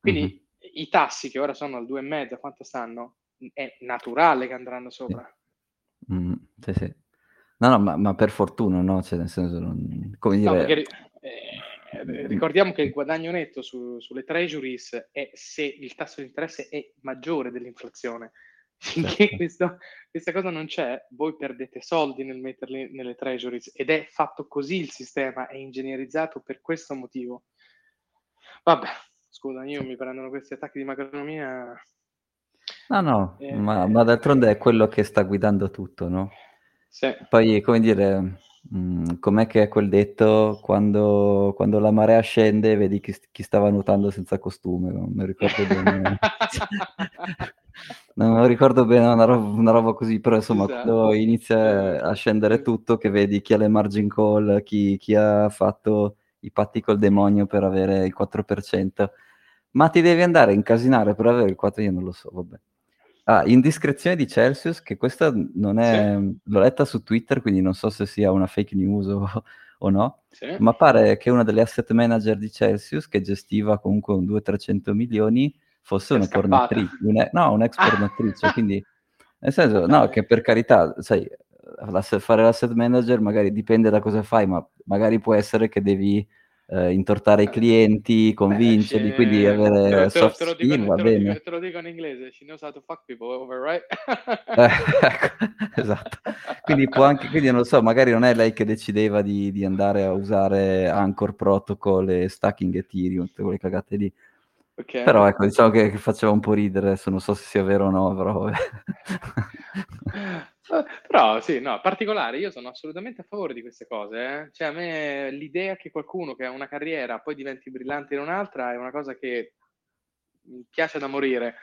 S1: Quindi mm-hmm. i tassi che ora sono al 2,5, quanto stanno? È naturale che andranno sopra.
S2: Sì. Mm, sì, sì. No, no, ma, ma, per fortuna, no? Cioè, nel senso, non, come dire... No, perché,
S1: eh, ricordiamo che il guadagno netto su, sulle treasuries è se il tasso di interesse è maggiore dell'inflazione. Finché certo. questo, questa cosa non c'è, voi perdete soldi nel metterli nelle treasuries ed è fatto così il sistema, è ingegnerizzato per questo motivo. Vabbè, scusa, io mi prendono questi attacchi di macroeconomia.
S2: No, no, eh, ma, ma, d'altronde è quello che sta guidando tutto, no? Sì. Poi, come dire, mh, com'è che è quel detto, quando, quando, la marea scende vedi chi, chi stava nuotando senza costume, non mi ricordo bene. non ricordo bene una roba, una roba così, però insomma esatto. quando inizia a scendere tutto, che vedi chi ha le margin call, chi, chi ha fatto i patti col demonio per avere il 4%, ma ti devi andare a incasinare per avere il 4%, io non lo so, vabbè. Ah, indiscrezione di Celsius, che questa non è... Sì. L'ho letta su Twitter, quindi non so se sia una fake news o, o no, sì. ma pare che una delle asset manager di Celsius, che gestiva comunque un 200-300 milioni, fosse una pornatrice, un, no, un'ex pornatrice, quindi nel senso, no, che per carità, sai, fare l'asset manager magari dipende da cosa fai, ma magari può essere che devi eh, intortare i clienti, convincerli, quindi avere te, soft te lo, skill, dico, va
S1: te
S2: bene.
S1: Dico, te lo dico in inglese, she knows how to fuck people over, right?
S2: eh, ecco, esatto. Quindi può anche, quindi non so, magari non è lei che decideva di, di andare a usare Anchor Protocol e Stacking Ethereum, tutte quelle cagate lì. Okay. Però ecco, diciamo che, che, faceva un po' ridere, adesso non so se sia vero o no, però...
S1: Però sì, no, particolare, io sono assolutamente a favore di queste cose. Eh? Cioè, a me l'idea che qualcuno che ha una carriera poi diventi brillante in un'altra è una cosa che mi piace da morire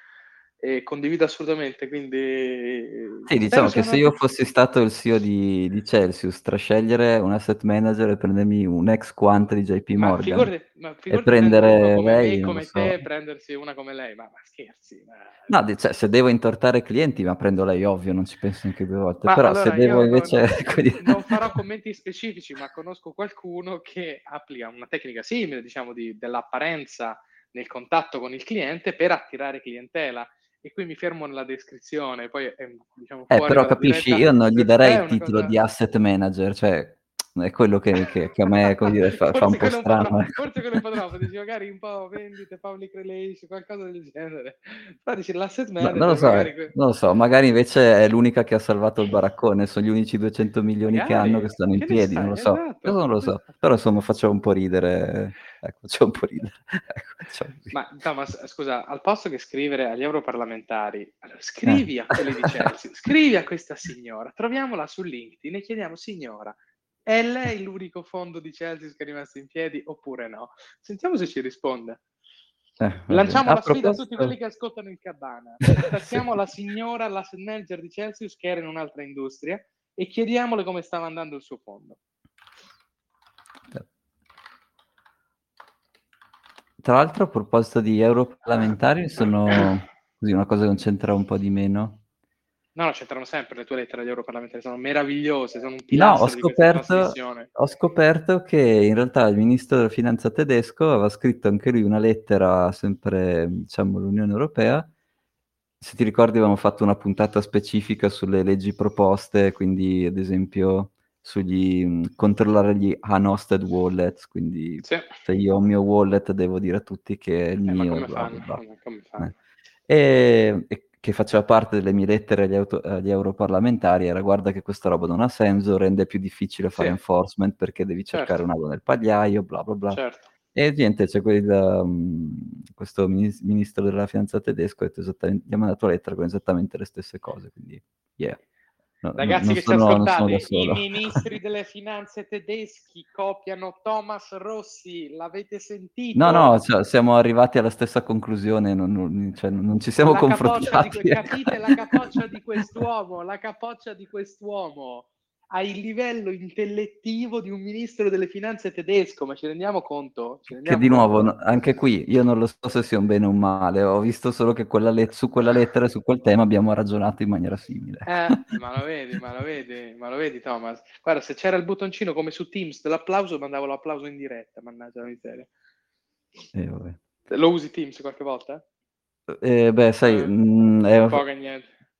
S1: e condivido assolutamente, quindi...
S2: Sì, diciamo che se io fossi stato il CEO di, di Celsius, tra scegliere un asset manager e prendermi un ex quant di JP Morgan figurati, e prendere
S1: come
S2: lei...
S1: Me, come so. te, prendersi una come lei, ma, ma scherzi.
S2: Ma... No, cioè, se devo intortare clienti, ma prendo lei, ovvio, non ci penso neanche due volte, ma però allora, se devo invece...
S1: Non, non, farò commenti specifici, ma conosco qualcuno che applica una tecnica simile, diciamo, di, dell'apparenza nel contatto con il cliente per attirare clientela e qui mi fermo nella descrizione, poi è, diciamo,
S2: eh, però capisci, diretta, io non gli darei il titolo cosa... di asset manager, cioè è quello che, che, che a me dire, fa, fa un po' strano.
S1: Potrò, ecco. Forse quello un troppo, dici magari un po' vendite, public relations, qualcosa del genere. Però dici l'asset manager...
S2: No, non, lo so, magari... non lo so, magari invece è l'unica che ha salvato il baraccone, sono gli unici 200 milioni magari, che hanno che stanno in che piedi, non lo so. Esatto. Non lo so, però insomma faccio un po' ridere ecco, c'è un po' ridere. ecco,
S1: Ma Thomas, scusa, al posto che scrivere agli europarlamentari, allora, scrivi eh. a quelli di Chelsea, scrivi a questa signora, troviamola su LinkedIn e chiediamo, signora, è lei l'unico fondo di Chelsea che è rimasto in piedi oppure no? Sentiamo se ci risponde. Eh, Lanciamo la sfida a tutti quelli che ascoltano il Cabana. Sì. la signora, la manager di Chelsea che era in un'altra industria e chiediamole come stava andando il suo fondo.
S2: Tra l'altro, a proposito di europarlamentari, sono così una cosa che non c'entra un po' di meno.
S1: No, no, c'entrano sempre le tue lettere agli europarlamentari, sono meravigliose, sono un
S2: No, ho scoperto, ho scoperto che in realtà il ministro della finanza tedesco aveva scritto anche lui una lettera sempre, diciamo, all'Unione Europea. Se ti ricordi avevamo fatto una puntata specifica sulle leggi proposte, quindi ad esempio sugli mh, mm, controllare gli unhosted wallets, quindi sì. se io ho il mio wallet devo dire a tutti che è il eh, mio. Come bla? Bla. Fanno? Eh. E, e, che faceva parte delle mie lettere agli, auto, agli, europarlamentari era guarda che questa roba non ha senso, rende più difficile fare sì. enforcement perché devi cercare certo. un ago nel pagliaio, bla bla bla. Certo. E niente, c'è quel, um, questo ministro della finanza tedesco ha gli ha mandato lettera con esattamente le stesse cose, quindi yeah.
S1: Ragazzi che sono, ci ascoltate, i ministri delle finanze tedeschi copiano Thomas Rossi, l'avete sentito?
S2: No, no, cioè, siamo arrivati alla stessa conclusione, non, non, cioè, non ci siamo la confrontati.
S1: Di, capite la capoccia di quest'uomo, la capoccia di quest'uomo il livello intellettivo di un ministro delle finanze tedesco, ma ci rendiamo conto? Ci rendiamo
S2: che di nuovo, no, anche qui, io non lo so se sia un bene o un male, ho visto solo che quella let- su quella lettera e su quel tema abbiamo ragionato in maniera simile.
S1: Eh, ma lo vedi, ma lo vedi, ma lo vedi Thomas? Guarda, se c'era il bottoncino come su Teams dell'applauso, mandavo l'applauso in diretta, mannaggia la miseria. Eh, lo usi Teams qualche volta?
S2: Eh, beh, sai, eh, mh, è...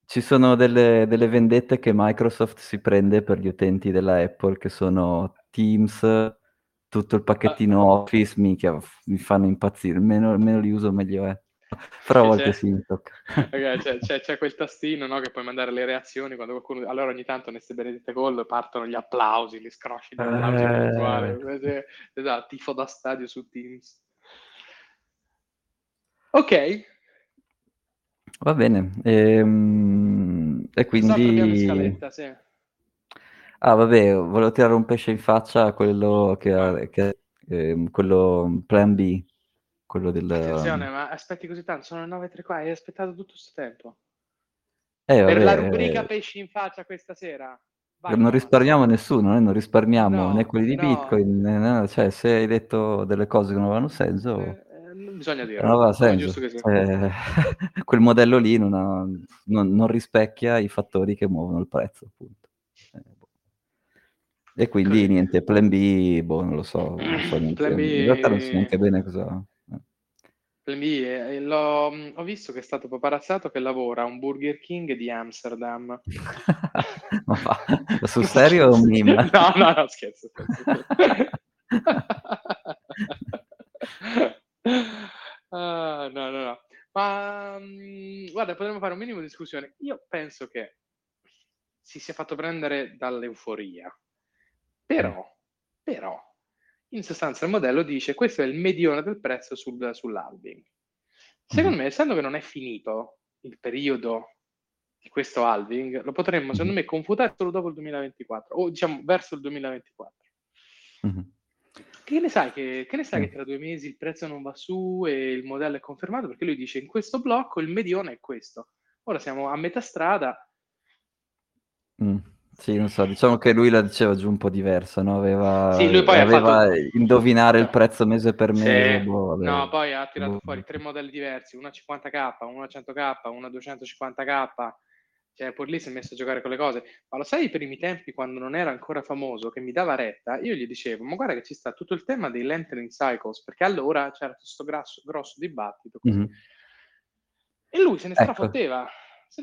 S2: ci sono delle, delle, vendette che Microsoft si prende per gli utenti della Apple, che sono Teams, tutto il pacchettino ah. Office, mica, mi fanno impazzire, meno, meno li uso meglio è. Però a volte si mi tocca.
S1: Okay, c'è, c'è, c'è, quel tastino no, che puoi mandare le reazioni quando qualcuno... Allora ogni tanto nelle benedette call partono gli applausi, gli scrosci di applausi eh... Esatto, tifo da stadio su Teams. Ok,
S2: Va bene. Ehm, e quindi... Scaletta, sì. Ah, vabbè, volevo tirare un pesce in faccia a quello che ha, che, eh, quello plan B, quello del...
S1: Attenzione, ma aspetti così tanto, sono le 9.03 qua, hai aspettato tutto questo tempo. Eh, per la rubrica pesci in faccia questa sera.
S2: Vai, non risparmiamo nessuno, noi non risparmiamo no, né quelli di no. Bitcoin, né, cioè se hai detto delle cose che non avevano senso... Eh,
S1: bisogna dirlo.
S2: Non aveva senso. Eh, quel modello lì non, ha, non, non, rispecchia i fattori che muovono il prezzo, appunto. Eh, boh. E quindi okay. niente, Plan B, boh, non lo so. Non so niente, B... In realtà non so neanche bene cosa...
S1: Plan B, eh, ho visto che è stato paparazzato che lavora a un Burger King di Amsterdam.
S2: Ma fa, sul serio o un meme?
S1: no, no, no, scherzo. scherzo. Ah, no, no, no. Ma um, guarda, potremmo fare un minimo di discussione. Io penso che si sia fatto prendere dall'euforia. Però, però, in sostanza il modello dice questo è il medione del prezzo sul, sull'halving. Secondo mm. me, essendo che non è finito il periodo di questo halving, lo potremmo, secondo me, confutare solo dopo il 2024, o diciamo verso il 2024. Mm-hmm. Che ne sai che, che, ne sai che tra due mesi il prezzo non va su e il modello è confermato? Perché lui dice in questo blocco il medione è questo. Ora siamo a metà strada.
S2: Mm. Sì, non so, diciamo che lui la diceva giù un po' diversa, no? Aveva, sì, lui poi aveva fatto... indovinare il prezzo mese per mese.
S1: Sì. Boh, no, poi ha tirato boh. fuori tre modelli diversi, una 50k, una 100k, una 250k. Cioè, pur lì si è messo a giocare con le cose. Ma lo sai, i primi tempi, quando non era ancora famoso, che mi dava retta, io gli dicevo, ma guarda che ci sta tutto il tema dei lengthening cycles, perché allora c'era questo grosso, grosso dibattito. Mm-hmm. E lui se ne ecco. strafotteva.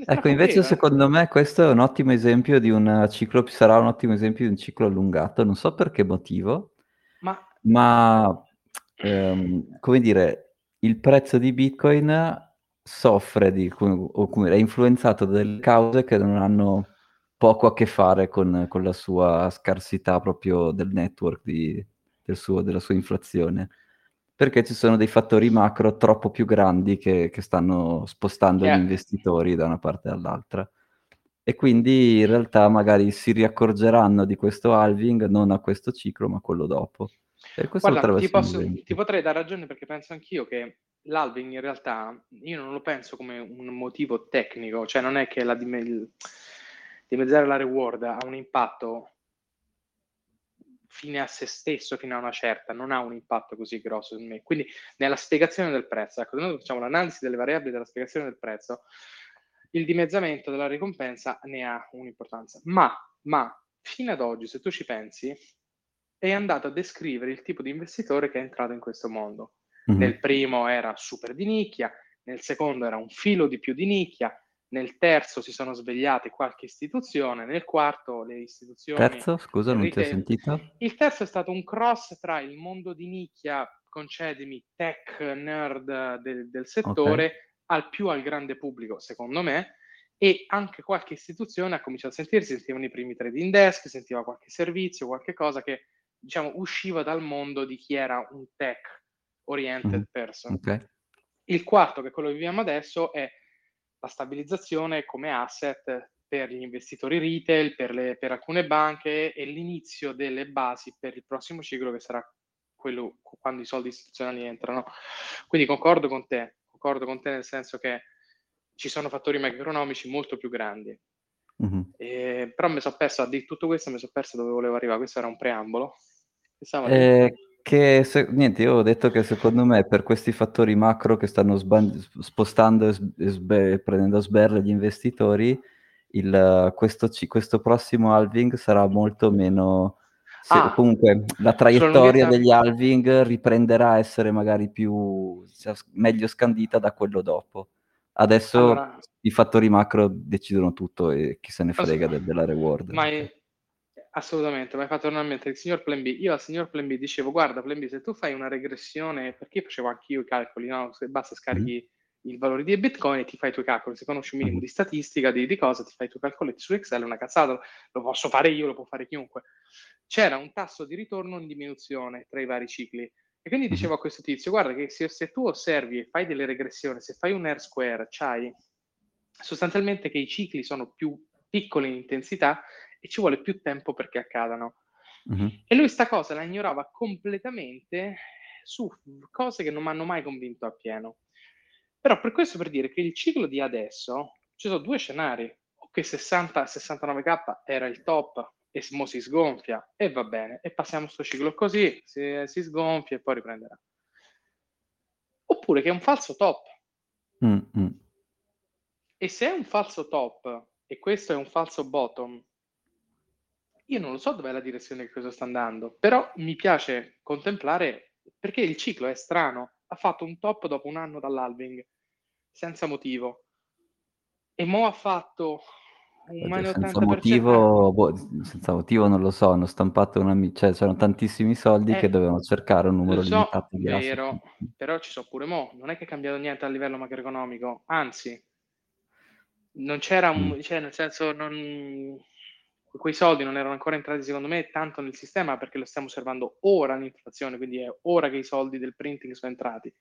S2: Ecco, invece secondo me questo è un ottimo esempio di un ciclo, sarà un ottimo esempio di un ciclo allungato, non so per che motivo, ma, ma ehm, come dire, il prezzo di Bitcoin soffre di, o come è influenzato da delle cause che non hanno poco a che fare con, con la sua scarsità proprio del network, di, del suo, della sua inflazione perché ci sono dei fattori macro troppo più grandi che, che stanno spostando yeah. gli investitori da una parte all'altra. E quindi in realtà magari si riaccorgeranno di questo halving non a questo ciclo, ma a quello dopo.
S1: E questo Guarda, ti, posso, ti potrei dare ragione perché penso anch'io che l'halving in realtà io non lo penso come un motivo tecnico, cioè non è che la dim- dimezzare la reward ha un impatto fine a se stesso fino a una certa, non ha un impatto così grosso su me. Quindi nella spiegazione del prezzo, ecco, noi facciamo l'analisi delle variabili della spiegazione del prezzo, il dimezzamento della ricompensa ne ha un'importanza. Ma, ma fino ad oggi, se tu ci pensi, è andato a descrivere il tipo di investitore che è entrato in questo mondo. Mm-hmm. Nel primo era super di nicchia, nel secondo era un filo di più di nicchia, nel terzo si sono svegliate qualche istituzione, nel quarto le istituzioni...
S2: Terzo? Scusa, non ti ho sentito.
S1: Il terzo è stato un cross tra il mondo di nicchia, concedimi, tech nerd del, del settore, okay. al più al grande pubblico, secondo me, e anche qualche istituzione ha cominciato a sentirsi, sentivano i primi trading desk, sentiva qualche servizio, qualche cosa che, diciamo, usciva dal mondo di chi era un tech oriented mm. person. Okay. Il quarto, che è quello che viviamo adesso, è la stabilizzazione come asset per gli investitori retail, per, le, per alcune banche e l'inizio delle basi per il prossimo ciclo che sarà quello quando i soldi istituzionali entrano. Quindi concordo con te, concordo con te nel senso che ci sono fattori macroeconomici molto più grandi. Mm-hmm. E, però mi sono perso, di tutto questo mi sono perso dove volevo arrivare, questo era un preambolo.
S2: Eh, che se, niente, io ho detto che secondo me per questi fattori macro che stanno sban- spostando e, sbe- prendendo a sberle gli investitori, il, questo, questo, prossimo halving sarà molto meno... Se, ah, comunque la traiettoria degli halving riprenderà a essere magari più meglio scandita da quello dopo. Adesso allora, i fattori macro decidono tutto e chi se ne frega de- della reward.
S1: Ma è, Assolutamente, mi hai fatto tornare a mente il signor Plan B. Io al signor Plan B dicevo, guarda Plan B, se tu fai una regressione, perché io facevo anch'io i calcoli, no? Se basta scarichi mm. il valore di Bitcoin e ti fai i tuoi calcoli, se conosci un minimo di statistica, di, di cosa, ti fai i tuoi calcoli su Excel, è una cazzata, lo posso fare io, lo può fare chiunque. C'era un tasso di ritorno in diminuzione tra i vari cicli. E quindi mm-hmm. dicevo a questo tizio, guarda che se, se tu osservi e fai delle regressioni, se fai un R square, c'hai sostanzialmente che i cicli sono più piccoli in intensità e ci vuole più tempo perché accadano. Mm-hmm. E lui sta cosa la ignorava completamente su cose che non mi hanno mai convinto appieno. Però per questo per dire che il ciclo di adesso ci sono due scenari, o che 60-69k era il top e mo si sgonfia e va bene, e passiamo questo ciclo così, si, si sgonfia e poi riprenderà. oppure che è un falso top.
S2: Mm-hmm.
S1: E se è un falso top e questo è un falso bottom, io non lo so dov'è la direzione che questo sta andando, però mi piace contemplare perché il ciclo è strano. Ha fatto un top dopo un anno dall'halving, senza motivo. E mo ha fatto
S2: senza motivo, boh, senza motivo non lo so, hanno stampato una cioè c'erano tantissimi soldi eh, che dovevano cercare un numero so, limitato di
S1: vero, però ci so pure mo, non è che è cambiato niente a livello macroeconomico, anzi non c'era un, mm. cioè nel senso non, quei soldi non erano ancora entrati secondo me tanto nel sistema perché lo stiamo osservando ora l'inflazione, quindi è ora che i soldi del printing sono entrati.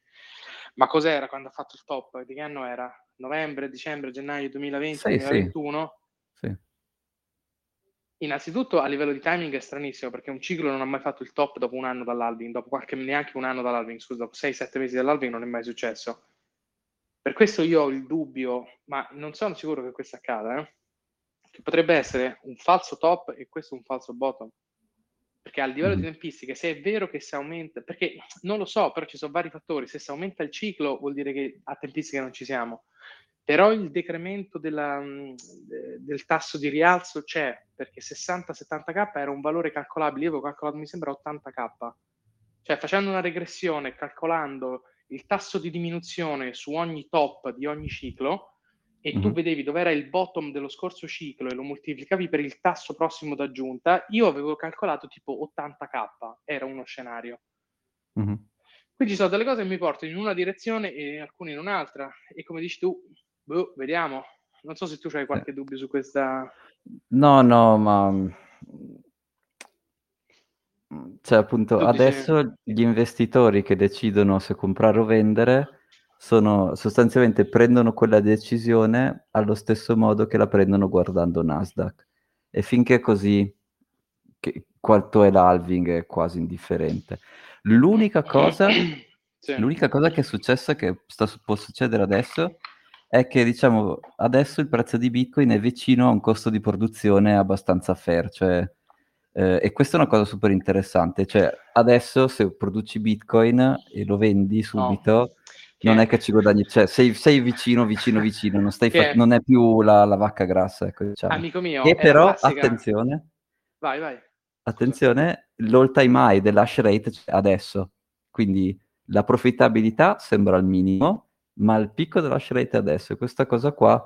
S1: Ma cos'era quando ha fatto il top? Di che anno era? Novembre, dicembre, gennaio 2020, sì, 2021?
S2: Sì. sì.
S1: Innanzitutto a livello di timing è stranissimo perché un ciclo non ha mai fatto il top dopo un anno dall'alving, dopo qualche, neanche un anno dall'alving, scusa, dopo 6-7 mesi dall'alving non è mai successo. Per questo io ho il dubbio, ma non sono sicuro che questo accada, eh? Che potrebbe essere un falso top e questo un falso bottom. Perché a livello mm. di tempistiche, se è vero che si aumenta, perché non lo so, però ci sono vari fattori, se si aumenta il ciclo vuol dire che a tempistiche non ci siamo, però il decremento della, mm, del tasso di rialzo c'è, perché 60-70k era un valore calcolabile, io avevo calcolato mi sembra 80k, cioè facendo una regressione, calcolando il tasso di diminuzione su ogni top di ogni ciclo, e mm-hmm. tu vedevi dove era il bottom dello scorso ciclo e lo moltiplicavi per il tasso prossimo d'aggiunta, io avevo calcolato tipo 80k, era uno scenario.
S2: Mm-hmm.
S1: Qui ci sono delle cose che mi portano in una direzione e alcune in un'altra, e come dici tu, boh, vediamo. Non so se tu hai qualche dubbio su questa...
S2: No, no, ma... Cioè, appunto, tu adesso dici... gli investitori che decidono se comprare o vendere sono sostanzialmente prendono quella decisione allo stesso modo che la prendono guardando Nasdaq. E finché è così, che, quanto è l'halving è quasi indifferente. L'unica cosa, sì. l'unica cosa che è successa, che sta, può succedere adesso, è che diciamo adesso il prezzo di Bitcoin è vicino a un costo di produzione abbastanza fair, cioè, eh, e questa è una cosa super interessante, cioè adesso se produci Bitcoin e lo vendi subito, no non è che ci guadagni, cioè sei, sei vicino, vicino, vicino, non, fa- non è più la, la, vacca grassa. Ecco, diciamo.
S1: Amico mio,
S2: e però, attenzione,
S1: vai, vai.
S2: Attenzione, l'all time high dell'hash rate adesso, quindi la profittabilità sembra al minimo, ma il picco dell'hash rate adesso. Questa cosa qua,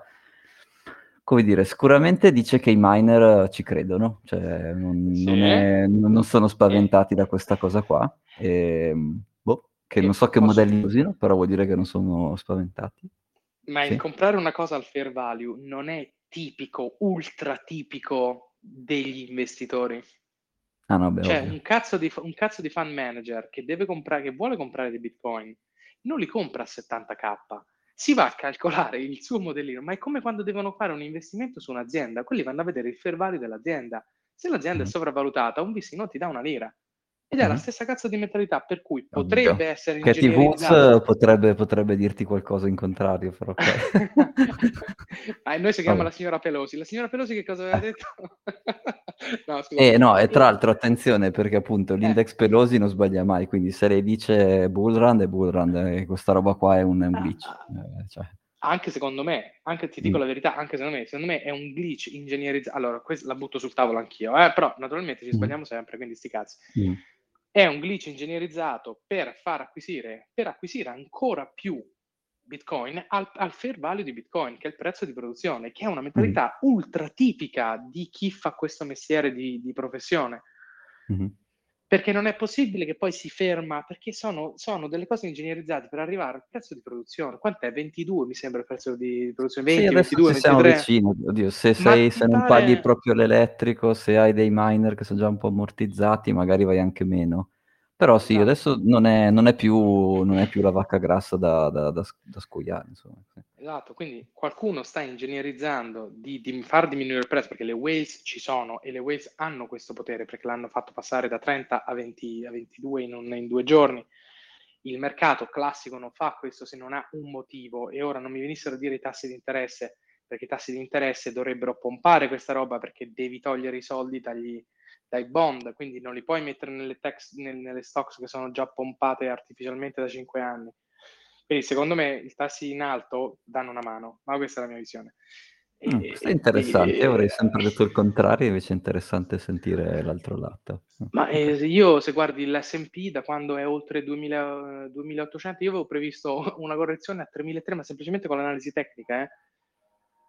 S2: come dire, sicuramente dice che i miner ci credono, cioè non, sì. non, è, non sono spaventati da questa cosa qua. E, ehm, che non so che posso... modelli usino, però vuol dire che non sono spaventati.
S1: Ma sì. il comprare una cosa al fair value non è tipico, ultra tipico degli investitori.
S2: Ah, no, beh,
S1: cioè, un cazzo, di, un cazzo, di, fan manager che deve comprare, che vuole comprare dei bitcoin, non li compra a 70k. Si va a calcolare il suo modellino, ma è come quando devono fare un investimento su un'azienda. Quelli vanno a vedere il fair value dell'azienda. Se l'azienda mm. è sopravvalutata, un VC non ti dà una lira. Ed è mm la stessa cazzo di mentalità, per cui potrebbe Oddio. essere
S2: Katie Woods potrebbe, potrebbe, dirti qualcosa in contrario, però
S1: ah, noi seguiamo Vabbè. la signora Pelosi. La signora Pelosi che cosa aveva detto?
S2: no, scusa, eh, no, e tra l'altro attenzione perché appunto eh. l'index Pelosi non sbaglia mai, quindi se lei dice bullrun è bullrun, e questa roba qua è un, è un glitch. Ah. Eh, cioè
S1: anche secondo me, anche ti dico mm. la verità, anche secondo me, secondo me è un glitch ingegnerizzato. Allora, questo la butto sul tavolo anch'io, eh? però naturalmente ci mm. sbagliamo mm. sempre, quindi sti cazzi. Mm è un glitch ingegnerizzato per far acquisire, per acquisire ancora più Bitcoin al, al, fair value di Bitcoin, che è il prezzo di produzione, che è una mentalità mm. ultra tipica di chi fa questo mestiere di, di professione. Mm-hmm perché non è possibile che poi si ferma, perché sono, sono, delle cose ingegnerizzate per arrivare al prezzo di produzione. Quant'è? 22 mi sembra il prezzo di produzione, 20,
S2: sì,
S1: 22, 23. siamo
S2: vicini, oddio, se, sei, se non pare... paghi proprio l'elettrico, se hai dei miner che sono già un po' ammortizzati, magari vai anche meno. Però sì, esatto. adesso non è, non, è più, non è, più, la vacca grassa da, da, da, da scoiare. Insomma.
S1: Esatto, quindi qualcuno sta ingegnerizzando di, di, far diminuire il prezzo perché le waves ci sono e le waves hanno questo potere perché l'hanno fatto passare da 30 a, 20, a 22 in, un, in due giorni. Il mercato classico non fa questo se non ha un motivo e ora non mi venissero a dire i tassi di interesse perché i tassi di interesse dovrebbero pompare questa roba perché devi togliere i soldi dagli, dai bond, quindi non li puoi mettere nelle, text, nel, nelle stocks che sono già pompate artificialmente da 5 anni. Quindi secondo me i tassi in alto danno una mano, ma questa è la mia visione.
S2: Mm, questo è interessante, e, avrei sempre detto il contrario, invece è interessante sentire l'altro lato.
S1: Ma eh, io se guardi l'S&P da quando è oltre 2000, 2800, io avevo previsto una correzione a 3003, ma semplicemente con l'analisi tecnica, eh?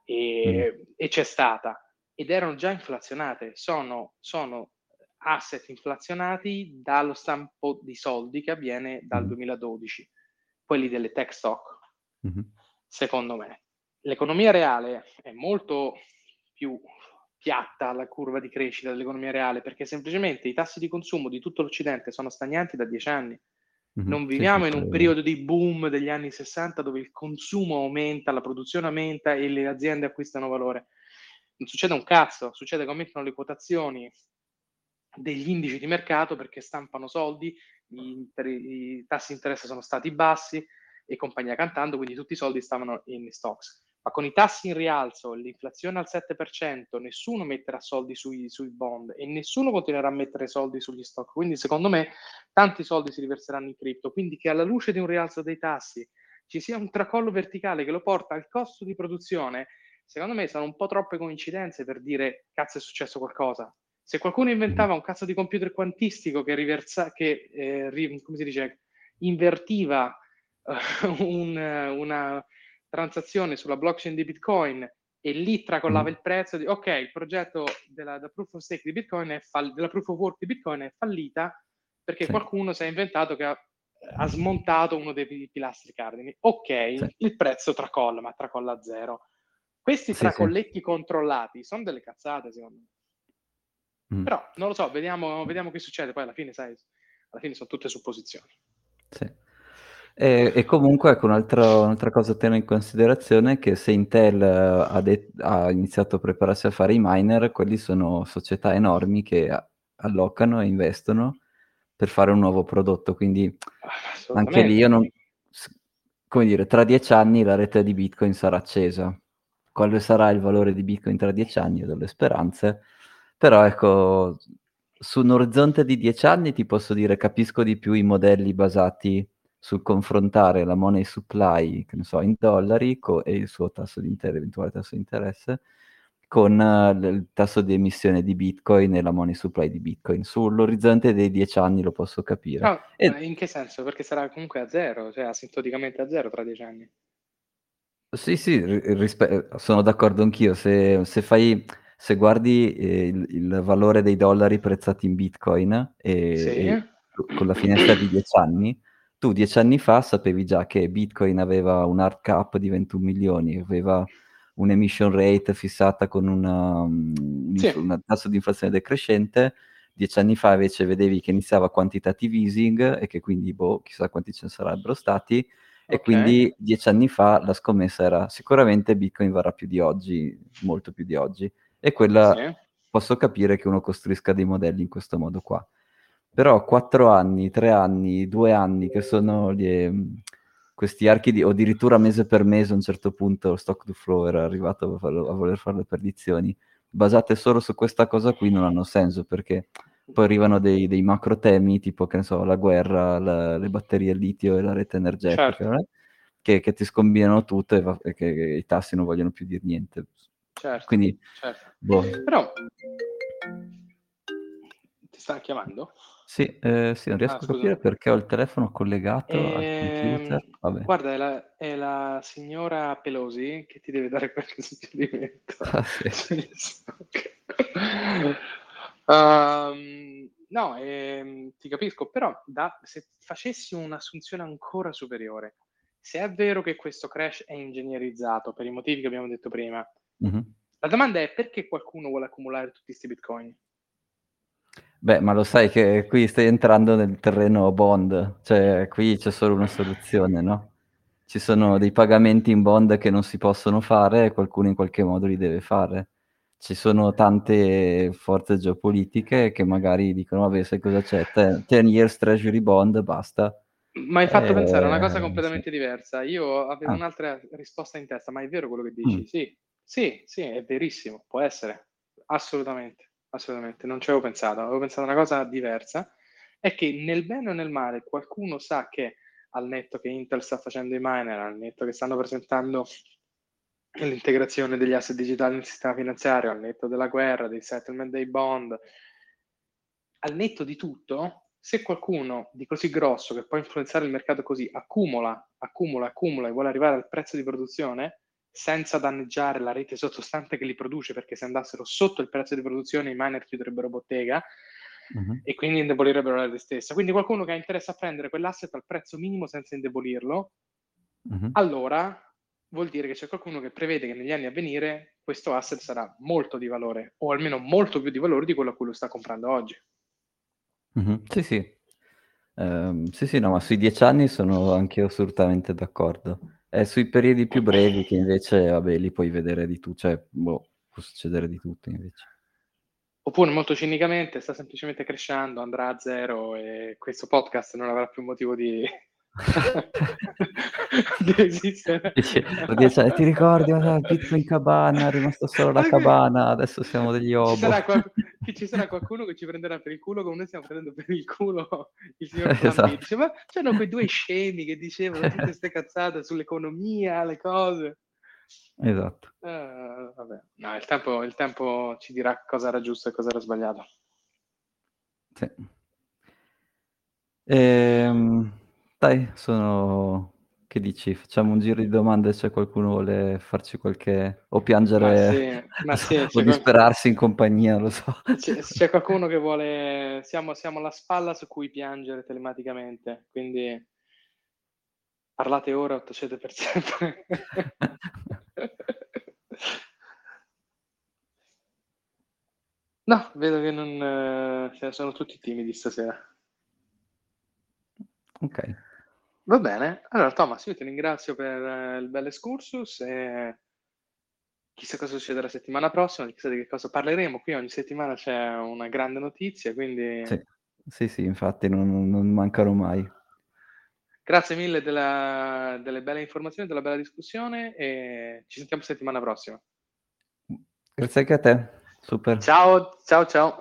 S1: e, mm. e, c'è stata. Ed erano già inflazionate, sono, sono asset inflazionati dallo stampo di soldi che avviene dal mm. 2012, quelli delle tech stock, mm-hmm. secondo me l'economia reale è molto più piatta la curva di crescita dell'economia reale perché semplicemente i tassi di consumo di tutto l'Occidente sono stagnanti da dieci anni. Mm-hmm. Non viviamo sì, in un periodo di boom degli anni 60 dove il consumo aumenta, la produzione aumenta e le aziende acquistano valore. Non succede un cazzo, succede che aumentano le quotazioni degli indici di mercato perché stampano soldi, i, i tassi di interesse sono stati bassi e compagnia cantando, quindi tutti i soldi stavano in stocks ma con i tassi in rialzo, l'inflazione al 7%, nessuno metterà soldi sui, sui, bond e nessuno continuerà a mettere soldi sugli stock. Quindi secondo me tanti soldi si riverseranno in cripto. Quindi che alla luce di un rialzo dei tassi ci sia un tracollo verticale che lo porta al costo di produzione, secondo me sono un po' troppe coincidenze per dire cazzo è successo qualcosa. Se qualcuno inventava un cazzo di computer quantistico che, riversa, che eh, ri, come si dice, invertiva uh, un, una transazione sulla blockchain di Bitcoin e lì tracollava mm. il prezzo di ok, il progetto della, della, proof of stake di Bitcoin è fall- della proof of work di Bitcoin è fallita perché sì. qualcuno si è inventato che ha, ha, smontato uno dei pilastri cardini. Ok, sì. il prezzo tracolla, ma tracolla a zero. Questi sì, tracolletti controllati sono delle cazzate, secondo me. Mm. Però non lo so, vediamo, vediamo che succede. Poi alla fine, sai, alla fine sono tutte supposizioni.
S2: Sì. E, e comunque ecco un'altra, un'altra cosa da tenere in considerazione è che se Intel eh, ha, de- ha iniziato a prepararsi a fare i miner, quelli sono società enormi che allocano e investono per fare un nuovo prodotto, quindi anche lì io non... come dire, tra dieci anni la rete di Bitcoin sarà accesa. Quale sarà il valore di Bitcoin tra dieci anni? Ho delle speranze, però ecco, su un orizzonte di dieci anni ti posso dire capisco di più i modelli basati sul confrontare la money supply, che ne so, in dollari co- e il suo tasso di interesse, eventuale tasso di interesse, con uh, il tasso di emissione di Bitcoin e la money supply di Bitcoin. Sull'orizzonte dei dieci anni lo posso capire.
S1: No, e... in che senso? Perché sarà comunque a zero, cioè asintoticamente a zero tra dieci anni.
S2: Sì, sì, rispe- sono d'accordo anch'io. Se, se, fai, se guardi eh, il, il, valore dei dollari prezzati in Bitcoin e, sì. e con la finestra di dieci anni, tu dieci anni fa sapevi già che Bitcoin aveva un hard cap di 21 milioni, aveva un'emission rate fissata con una, un, sì. un tasso di inflazione decrescente, dieci anni fa invece vedevi che iniziava quantitative easing e che quindi, boh, chissà quanti ce ne sarebbero stati, okay. e quindi dieci anni fa la scommessa era sicuramente Bitcoin varrà più di oggi, molto più di oggi, e quella sì. posso capire che uno costruisca dei modelli in questo modo qua. Però quattro anni, tre anni, due anni, che sono gli, ehm, questi archi di, o addirittura mese per mese a un certo punto lo stock to flow era arrivato a, farlo, a voler fare le predizioni, basate solo su questa cosa qui non hanno senso perché poi arrivano dei, dei macro temi tipo che ne so, la guerra, la, le batterie al litio e la rete energetica, certo. eh? che, che, ti scombinano tutto e, va, e che, che, i tassi non vogliono più dire niente.
S1: Certo,
S2: Quindi,
S1: certo. Boh. Però ti sta chiamando?
S2: Sì, eh, sì, non riesco Ah, a capire perché ho il telefono collegato
S1: Ehm, guarda, è la, è la signora Pelosi che ti deve dare qualche suggerimento.
S2: Ah, sì.
S1: Um, no, ehm, ti capisco, però da- se facessi un'assunzione ancora superiore, se è vero che questo crash è ingegnerizzato per i motivi che abbiamo detto prima,
S2: Mhm.
S1: la domanda è perché qualcuno vuole accumulare tutti questi bitcoin?
S2: Beh, ma lo sai che qui stai entrando nel terreno bond, cioè qui c'è solo una soluzione, no? Ci sono dei pagamenti in bond che non si possono fare e qualcuno in qualche modo li deve fare. Ci sono tante forze geopolitiche che magari dicono, vabbè, sai cosa c'è? 10 years treasury bond, basta.
S1: Ma hai fatto eh, pensare a una cosa completamente sì. diversa. Io avevo ah. un'altra risposta in testa, ma è vero quello che dici? Mm. Sì, sì, sì, è verissimo, può essere, assolutamente assolutamente, non ci avevo pensato, avevo pensato a una cosa diversa, è che nel bene o nel male qualcuno sa che al netto che Intel sta facendo i miner, al netto che stanno presentando l'integrazione degli asset digitali nel sistema finanziario, al netto della guerra, dei settlement dei bond, al netto di tutto, se qualcuno di così grosso che può influenzare il mercato così accumula, accumula, accumula e vuole arrivare al prezzo di produzione senza danneggiare la rete sottostante che li produce, perché se andassero sotto il prezzo di produzione i miner chiuderebbero bottega uh-huh. e quindi indebolirebbero la rete stessa. Quindi qualcuno che ha interesse a prendere quell'asset al prezzo minimo senza indebolirlo, uh-huh. allora vuol dire che c'è qualcuno che prevede che negli anni a venire questo asset sarà molto di valore, o almeno molto più di valore di quello a cui lo sta comprando oggi.
S2: Uh-huh. Sì, sì. Um, sì, sì, no, ma sui dieci anni sono anche io assolutamente d'accordo. È sui periodi più brevi che invece, vabbè, li puoi vedere di tutto, cioè, boh, può succedere di tutto invece.
S1: Oppure molto cinicamente sta semplicemente crescendo, andrà a zero e questo podcast non avrà più motivo di.
S2: Dice, ti ricordi il Bitcoin cabana, è rimasto solo la cabana, adesso siamo degli obo. Ci
S1: sarà, qual- ci sarà, qualcuno che ci prenderà per il culo come noi stiamo prendendo per il culo il signor esatto. Dice, ma c'erano quei due scemi che dicevano tutte queste cazzate sull'economia, le cose.
S2: Esatto.
S1: Uh, no, il tempo, il tempo ci dirà cosa era giusto e cosa era sbagliato.
S2: Sì. Ehm... Dai, sono... Che dici? Facciamo un giro di domande se qualcuno vuole farci qualche... o piangere ma sì, ma sì, o disperarsi qual... in compagnia, lo so.
S1: C'è, c'è qualcuno che vuole... Siamo, siamo la spalla su cui piangere telematicamente, quindi parlate ora o tacete per sempre. no, vedo che non... Cioè, sono tutti timidi stasera.
S2: Ok.
S1: Va bene. Allora, Thomas, io ti ringrazio per eh, il bel excursus e chissà cosa succederà settimana prossima, chissà di che cosa parleremo. Qui ogni settimana c'è una grande notizia, quindi...
S2: Sì, sì, sì infatti non, non mancano mai.
S1: Grazie mille della, delle belle informazioni, della bella discussione e ci sentiamo settimana prossima.
S2: Grazie anche a te. Super.
S1: Ciao, ciao, ciao.